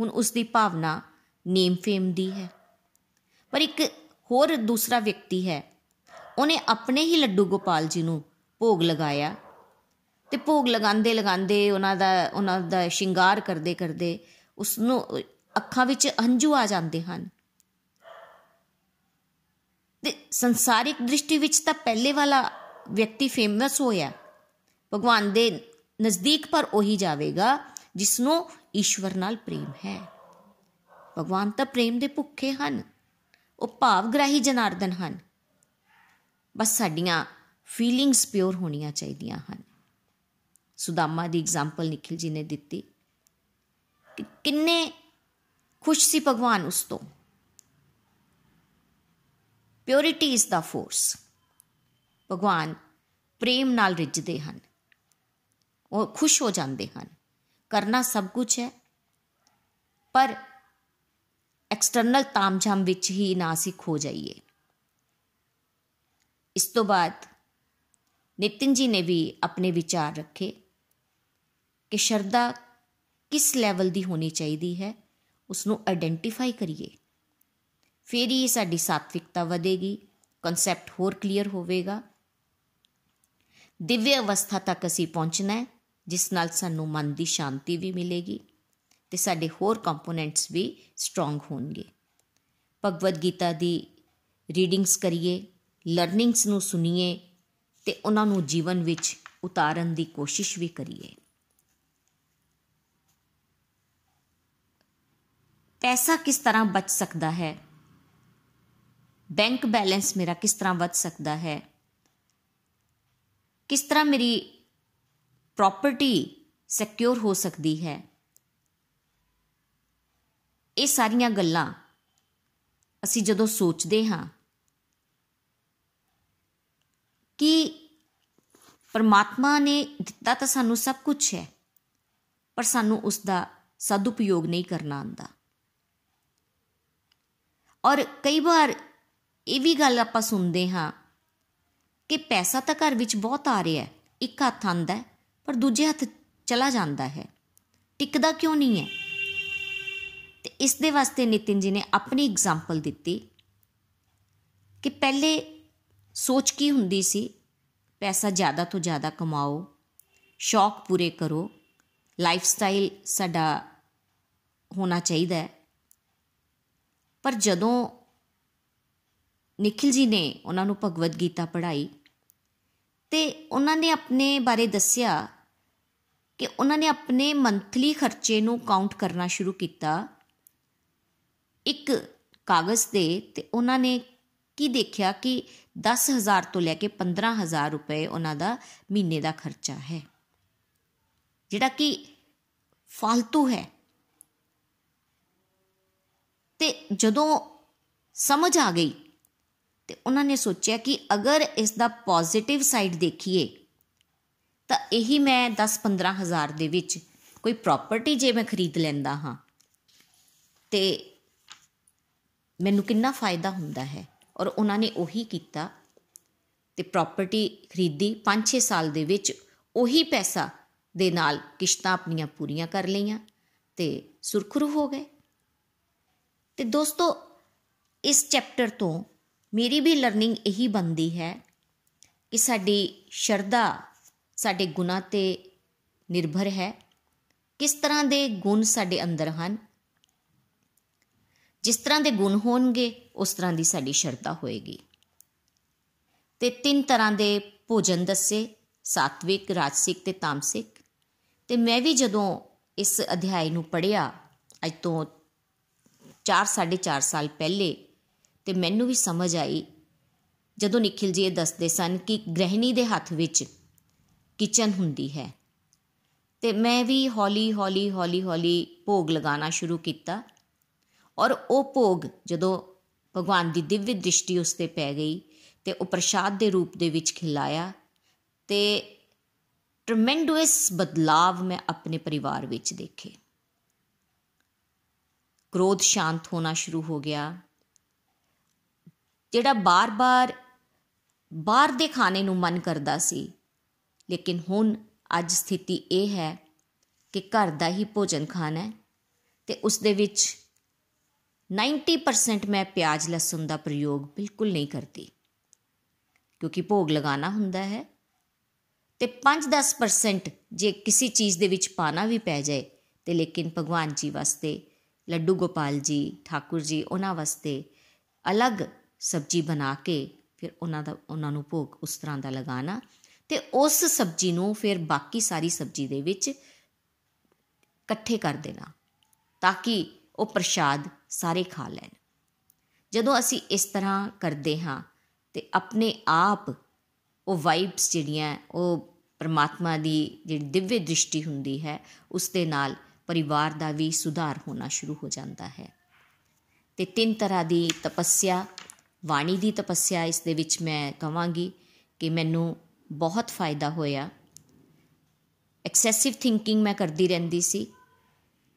ਹੁਣ ਉਸ ਦੀ ਭਾਵਨਾ ਨੇਮ ਫੇਮ ਦੀ ਹੈ। ਪਰ ਇੱਕ ਹੋਰ ਦੂਸਰਾ ਵਿਅਕਤੀ ਹੈ, ਉਹਨੇ ਆਪਣੇ ਹੀ ਲੱਡੂ ਗੋਪਾਲ ਜੀ ਨੂੰ ਭੋਗ ਲਗਾਇਆ ਤੇ ਭੋਗ ਲਗਾਉਂਦੇ ਲਗਾਉਂਦੇ ਉਹਨਾਂ ਦਾ ਉਹਨਾਂ ਦਾ ਸ਼ਿੰਗਾਰ ਕਰਦੇ ਕਰਦੇ ਉਸ ਨੂੰ ਅੱਖਾਂ ਵਿੱਚ ਹੰਝੂ ਆ ਜਾਂਦੇ ਹਨ। ਤੇ ਸੰਸਾਰਿਕ ਦ੍ਰਿਸ਼ਟੀ ਵਿੱਚ ਤਾਂ ਪਹਿਲੇ ਵਾਲਾ ਵਿਅਕਤੀ ਫੇਮਸ ਹੋਇਆ। ਭਗਵਾਨ ਦੇ ਨਜ਼ਦੀਕ ਪਰ ਉਹੀ ਜਾਵੇਗਾ ਜਿਸ ਨੂੰ ਈਸ਼ਵਰ ਨਾਲ ਪ੍ਰੇਮ ਹੈ। ਭਗਵਾਨ ਤਾਂ ਪ੍ਰੇਮ ਦੇ ਭੁੱਖੇ ਹਨ। ਉਹ ਭਾਵਗ੍ਰਾਹੀ ਜਨਾਰਦਨ ਹਨ। ਬਸ ਸਾਡੀਆਂ ਫੀਲਿੰਗਸ ਪਿਓਰ ਹੋਣੀਆਂ ਚਾਹੀਦੀਆਂ ਹਨ। ਸੁਦਾਮਾ ਦੀ ਐਗਜ਼ਾਮਪਲ ਨikhil ji ਨੇ ਦਿੱਤੀ ਕਿ ਕਿੰਨੇ ਖੁਸ਼ ਸੀ ਭਗਵਾਨ ਉਸ ਤੋਂ। ਪਿਓਰਿਟੀ ਇਜ਼ ਦਾ ਫੋਰਸ ਭਗਵਾਨ ਪ੍ਰੇਮ ਨਾਲ ਰਿੱਝਦੇ ਹਨ। ਉਹ ਖੁਸ਼ ਹੋ ਜਾਂਦੇ ਹਨ। ਕਰਨਾ ਸਭ ਕੁਝ ਹੈ। ਪਰ ਐਕਸਟਰਨਲ ਤਾਮਝਾਮ ਵਿੱਚ ਹੀ ਨਾ ਅਸੀਂ ਖੋ ਜਾਈਏ। ਇਸ ਤੋਂ ਬਾਅਦ ਨਿਤਿਨ ਜੀ ਨੇ ਵੀ ਆਪਣੇ ਵਿਚਾਰ ਰੱਖੇ ਕਿ ਸ਼ਰਧਾ ਕਿਸ ਲੈਵਲ ਦੀ ਹੋਣੀ ਚਾਹੀਦੀ ਹੈ ਉਸ ਨੂੰ ਆਇਡੈਂਟੀਫਾਈ ਕਰੀਏ। ਫਿਰ ਹੀ ਸਾਡੀ ਸਾਤਵਿਕਤਾ ਵਧੇਗੀ ਕਨਸੈਪਟ ਹੋਰ ਕਲੀਅਰ ਹੋਵੇਗਾ। ਦਿਵਯ ਅਵਸਥਾ ਤੱਕ ਅਸੀਂ ਪਹੁੰਚਣਾ ਹੈ, ਜਿਸ ਨਾਲ ਸਾਨੂੰ ਮਨ ਦੀ ਸ਼ਾਂਤੀ ਵੀ ਮਿਲੇਗੀ ਤੇ ਸਾਡੇ ਹੋਰ ਕੰਪੋਨੈਂਟਸ ਵੀ ਸਟਰੋਂਗ ਹੋਣਗੇ। ਭਗਵਦ ਗੀਤਾ ਦੀ ਰੀਡਿੰਗਸ ਕਰੀਏ ਲਰਨਿੰਗਸ ਨੂੰ ਸੁਣੀਏ ਤੇ ਉਹਨਾਂ ਨੂੰ ਜੀਵਨ ਵਿੱਚ ਉਤਾਰਨ ਦੀ ਕੋਸ਼ਿਸ਼ ਵੀ ਕਰੀਏ। ਪੈਸਾ ਕਿਸ ਤਰ੍ਹਾਂ ਬਚ ਸਕਦਾ ਹੈ? ਬੈਂਕ ਬੈਲੈਂਸ ਮੇਰਾ ਕਿਸ ਤਰ੍ਹਾਂ ਵਧ ਸਕਦਾ ਹੈ? ਕਿਸ ਤਰ੍ਹਾਂ ਮੇਰੀ ਪ੍ਰਾਪਰਟੀ ਸਿਕਿਉਰ ਹੋ ਸਕਦੀ ਹੈ? ਇਹ ਸਾਰੀਆਂ ਗੱਲਾਂ ਅਸੀਂ ਜਦੋਂ ਸੋਚਦੇ ਹਾਂ ਕਿ ਪਰਮਾਤਮਾ ਨੇ ਦਿੱਤਾ ਤਾਂ ਸਾਨੂੰ ਸਭ ਕੁਝ ਹੈ, ਪਰ ਸਾਨੂੰ ਉਸ ਦਾ ਸਦਉਪਯੋਗ ਨਹੀਂ ਕਰਨਾ ਆਂਦਾ ਔਰ ਕਈ ਵਾਰ ਇਹ ਵੀ ਗੱਲ ਆਪਾਂ ਸੁਣਦੇ ਹਾਂ ਕਿ ਪੈਸਾ ਤਾਂ ਘਰ ਵਿੱਚ ਬਹੁਤ ਆ ਰਿਹਾ ਹੈ। ਇੱਕ ਹੱਥ ਆਂਦਾ ਹੈ, ਪਰ ਦੂਜੇ ਹੱਥ ਚਲਾ ਜਾਂਦਾ ਹੈ। ਟਿਕਦਾ ਕਿਉਂ ਨਹੀਂ ਹੈ? ਤੇ ਇਸ ਦੇ ਵਾਸਤੇ ਨਿਤਿਨ ਜੀ ਨੇ ਆਪਣੀ ਐਗਜ਼ਾਮਪਲ ਦਿੱਤੀ ਕਿ ਪਹਿਲੇ ਸੋਚ ਕੀ ਹੁੰਦੀ ਸੀ? ਪੈਸਾ ਜ਼ਿਆਦਾ ਤੋਂ ਜ਼ਿਆਦਾ ਕਮਾਓ, ਸ਼ੌਕ ਪੂਰੇ ਕਰੋ ਲਾਈਫ ਸਟਾਈਲ ਸਾਡਾ ਹੋਣਾ ਚਾਹੀਦਾ ਹੈ। ਪਰ ਜਦੋਂ ਨikhil ji ਨੇ ਉਹਨਾਂ ਨੂੰ ਭਗਵਦ ਗੀਤਾ ਪੜ੍ਹਾਈ ਤੇ ਉਹਨਾਂ ਨੇ ਆਪਣੇ ਬਾਰੇ ਦੱਸਿਆ ਕਿ ਉਹਨਾਂ ਨੇ ਆਪਣੇ ਮੰਥਲੀ ਖਰਚੇ ਨੂੰ ਕਾਊਂਟ ਕਰਨਾ ਸ਼ੁਰੂ ਕੀਤਾ ਇੱਕ ਕਾਗਜ਼ ਦੇ ਤੇ ਉਹਨਾਂ ਨੇ ਕੀ ਦੇਖਿਆ ਕਿ 10000 ਤੋਂ ਲੈ ਕੇ 15000 ਰੁਪਏ ਉਹਨਾਂ ਦਾ ਮਹੀਨੇ ਦਾ ਖਰਚਾ ਹੈ। ਜਿਹੜਾ ਕਿ ਫालतू ਹੈ। ਤੇ ਜਦੋਂ ਸਮਝ ਆ ਗਈ ਤੇ ਉਹਨਾਂ ਨੇ ਸੋਚਿਆ ਕਿ ਅਗਰ ਇਸ ਦਾ ਪੋਜ਼ਿਟਿਵ ਸਾਈਡ ਦੇਖੀਏ, ਤਾਂ ਇਹੀ ਮੈਂ 10-15 ਹਜ਼ਾਰ ਦੇ ਵਿੱਚ ਕੋਈ ਪ੍ਰਾਪਰਟੀ ਜੇ ਮੈਂ ਖਰੀਦ ਲੈਂਦਾ ਹਾਂ, ਤੇ ਮੈਨੂੰ ਕਿੰਨਾ ਫਾਇਦਾ ਹੁੰਦਾ ਹੈ? ਔਰ ਉਹਨਾਂ ਨੇ ਉਹੀ ਕੀਤਾ ਤੇ ਪ੍ਰਾਪਰਟੀ ਖਰੀਦੀ 5-6 ਸਾਲ ਦੇ ਵਿੱਚ ਉਹੀ ਪੈਸਾ ਦੇ ਨਾਲ ਕਿਸ਼ਤਾਂ ਆਪਣੀਆਂ ਪੂਰੀਆਂ ਕਰ ਲਈਆਂ ਤੇ ਸੁਰਖਰੂ ਹੋ ਗਏ। ਤੇ ਦੋਸਤੋ, ਇਸ ਚੈਪਟਰ ਤੋਂ ਮੇਰੀ ਵੀ ਲਰਨਿੰਗ ਇਹੀ ਬੰਦੀ ਹੈ ਕਿ ਸਾਡੀ ਸ਼ਰਧਾ, ਸਾਡੇ ਗੁਣਾ ਤੇ ਨਿਰਭਰ ਹੈ। ਕਿਸ ਤਰ੍ਹਾਂ ਦੇ ਗੁਣ ਸਾਡੇ ਅੰਦਰ ਹਨ? ਜਿਸ ਤਰ੍ਹਾਂ ਦੇ ਗੁਣ ਹੋਣਗੇ, ਉਸ ਤਰ੍ਹਾਂ ਦੀ ਸਾਡੀ ਸ਼ਰਧਾ ਹੋਏਗੀ। ਤੇ ਤਿੰਨ ਤਰ੍ਹਾਂ ਦੇ ਭੋਜਨ ਦੱਸੇ, ਸਾਤਵਿਕ, ਰਾਜਸਿਕ ਤੇ ਤਾਮਸਿਕ। ਤੇ ਮੈਂ ਵੀ ਜਦੋਂ ਇਸ ਅਧਿਆਇ ਨੂੰ ਪੜਿਆ ਅੱਜ ਤੋਂ 4 4.5 ਸਾਲ ਪਹਿਲੇ ਤੇ ਮੈਨੂੰ ਵੀ ਸਮਝ ਆਈ ਜਦੋਂ ਨikhil ਜੀ ਇਹ ਦੱਸਦੇ ਸਨ ਕਿ ਗ੍ਰਹਿਣੀ ਦੇ ਹੱਥ ਵਿੱਚ ਕਿਚਨ ਹੁੰਦੀ ਹੈ। ਤੇ ਮੈਂ ਵੀ ਹੌਲੀ ਹੌਲੀ ਹੌਲੀ ਹੌਲੀ ਭੋਗ ਲਗਾਉਣਾ ਸ਼ੁਰੂ ਕੀਤਾ ਔਰ ਉਹ ਭੋਗ ਜਦੋਂ ਭਗਵਾਨ ਦੀ ਦਿਵਯ ਦ੍ਰਿਸ਼ਟੀ ਉਸ ਤੇ ਪੈ ਗਈ ਤੇ ਉਹ ਪ੍ਰਸ਼ਾਦ ਦੇ ਰੂਪ ਦੇ ਵਿੱਚ ਖਿਲਾਇਆ ਤੇ ਟ੍ਰਮੈਂਡਸ ਬਦਲਾਵ ਮੈਂ ਆਪਣੇ ਪਰਿਵਾਰ ਵਿੱਚ ਦੇਖੇ। ਕ੍ਰੋਧ ਸ਼ਾਂਤ ਹੋਣਾ ਸ਼ੁਰੂ ਹੋ ਗਿਆ। ਜਿਹੜਾ ਬਾਰ-ਬਾਰ ਬਾਹਰ ਦੇ ਖਾਣੇ ਨੂੰ ਮਨ ਕਰਦਾ ਸੀ। ਲੇਕਿਨ ਹੁਣ ਅੱਜ ਸਥਿਤੀ ਇਹ ਹੈ ਕਿ ਘਰ ਦਾ ਹੀ ਭੋਜਨ ਖਾਣਾ ਹੈ ਤੇ ਉਸ ਦੇ ਵਿੱਚ 90% ਮੈਂ ਪਿਆਜ਼ ਲਸਣ ਦਾ ਪ੍ਰਯੋਗ ਬਿਲਕੁਲ ਨਹੀਂ ਕਰਦੀ। ਕਿਉਂਕਿ ਭੋਗ ਲਗਾਉਣਾ ਹੁੰਦਾ ਹੈ ਤੇ 5-10% ਜੇ ਕਿਸੇ ਚੀਜ਼ ਦੇ ਵਿੱਚ ਪਾਣਾ ਵੀ ਪੈ ਜਾਏ ਤੇ ਲੇਕਿਨ ਭਗਵਾਨ ਜੀ ਵਾਸਤੇ, ਲੱਡੂ ਗੋਪਾਲ ਜੀ, ਠਾਕੁਰ ਜੀ, ਉਹਨਾਂ ਵਾਸਤੇ ਅਲੱਗ ਸਬਜੀ ਬਣਾ ਕੇ ਫਿਰ ਉਹਨਾਂ ਦਾ, ਉਹਨਾਂ ਨੂੰ ਭੋਗ ਉਸ ਤਰ੍ਹਾਂ ਦਾ ਲਗਾਣਾ ਤੇ ਉਸ ਸਬਜੀ ਨੂੰ ਫਿਰ ਬਾਕੀ ਸਾਰੀ ਸਬਜੀ ਦੇ ਵਿੱਚ ਇਕੱਠੇ ਕਰ ਦੇਣਾ ਤਾਂ ਕਿ ਉਹ ਪ੍ਰਸ਼ਾਦ ਸਾਰੇ ਖਾ ਲੈਣ। ਜਦੋਂ ਅਸੀਂ ਇਸ ਤਰ੍ਹਾਂ ਕਰਦੇ ਹਾਂ ਤੇ ਆਪਣੇ ਆਪ ਉਹ ਵਾਈਬਸ ਜਿਹੜੀਆਂ ਉਹ ਪਰਮਾਤਮਾ ਦੀ ਜਿਹੜੀ ਦਿਵਯ ਦ੍ਰਿਸ਼ਟੀ ਹੁੰਦੀ ਹੈ, ਉਸ ਦੇ ਨਾਲ ਪਰਿਵਾਰ ਦਾ ਵੀ ਸੁਧਾਰ ਹੋਣਾ ਸ਼ੁਰੂ ਹੋ ਜਾਂਦਾ ਹੈ। ਤੇ ਤਿੰਨ ਤਰ੍ਹਾਂ ਦੀ ਤਪੱਸਿਆ ਬਾਣੀ ਦੀ ਤਪੱਸਿਆ ਇਸ ਦੇ ਵਿੱਚ ਮੈਂ ਕਹਾਂਗੀ ਕਿ ਮੈਨੂੰ ਬਹੁਤ ਫਾਇਦਾ ਹੋਇਆ। ਐਕਸੈਸਿਵ ਥਿੰਕਿੰਗ ਮੈਂ ਕਰਦੀ ਰਹਿੰਦੀ ਸੀ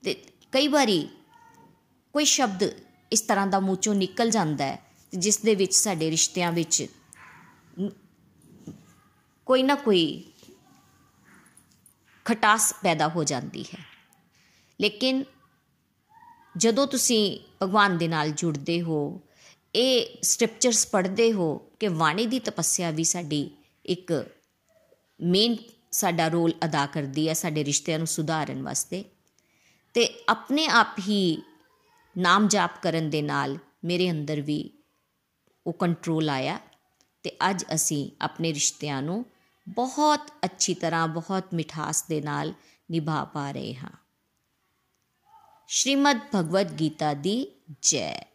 ਤੇ ਕਈ ਵਾਰੀ ਕੋਈ ਸ਼ਬਦ ਇਸ ਤਰ੍ਹਾਂ ਦਾ ਮੂੰਹ ਚੋਂ ਨਿਕਲ ਜਾਂਦਾ ਹੈ ਜਿਸ ਦੇ ਵਿੱਚ ਸਾਡੇ ਰਿਸ਼ਤਿਆਂ ਵਿੱਚ ਕੋਈ ਨਾ ਕੋਈ ਖਟਾਸ ਪੈਦਾ ਹੋ ਜਾਂਦੀ ਹੈ। ਲੇਕਿਨ ਜਦੋਂ ਤੁਸੀਂ ਭਗਵਾਨ ਦੇ ਨਾਲ ਜੁੜਦੇ ਹੋ ਇਹ ਸਕ੍ਰਿਪਚਰਸ ਪੜ੍ਹਦੇ ਹੋ ਕਿ ਬਾਣੀ ਦੀ ਤਪੱਸਿਆ ਵੀ ਸਾਡੀ ਇੱਕ ਮੇਨ ਸਾਡਾ ਰੋਲ ਅਦਾ ਕਰਦੀ ਹੈ, ਸਾਡੇ ਰਿਸ਼ਤਿਆਂ ਨੂੰ ਸੁਧਾਰਨ ਵਾਸਤੇ। ਤੇ ਆਪਣੇ ਆਪ ਹੀ ਨਾਮ ਜਾਪ ਕਰਨ ਦੇ ਨਾਲ ਮੇਰੇ ਅੰਦਰ ਵੀ ਉਹ ਕੰਟਰੋਲ ਆਇਆ ਤੇ ਅੱਜ ਅਸੀਂ ਆਪਣੇ ਰਿਸ਼ਤਿਆਂ ਨੂੰ ਬਹੁਤ ਅੱਛੀ ਤਰ੍ਹਾਂ, ਬਹੁਤ ਮਿਠਾਸ ਦੇ ਨਾਲ ਨਿਭਾ ਪਾ ਰਹੇ ਹਾਂ। ਸ਼੍ਰੀਮਦ ਭਗਵਦ ਗੀਤਾ ਦੀ ਜੈ।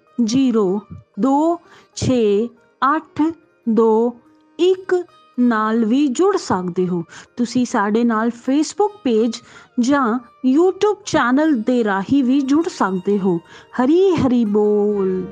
7010268221 ਨਾਲ ਵੀ ਜੁੜ ਸਕਦੇ ਹੋ। ਤੁਸੀਂ ਸਾਡੇ ਨਾਲ Facebook ਪੇਜ ਜਾਂ YouTube ਚੈਨਲ ਦੇ ਰਾਹੀਂ ਵੀ ਜੁੜ ਸਕਦੇ ਹੋ। ਹਰੀ ਹਰੀ ਬੋਲ।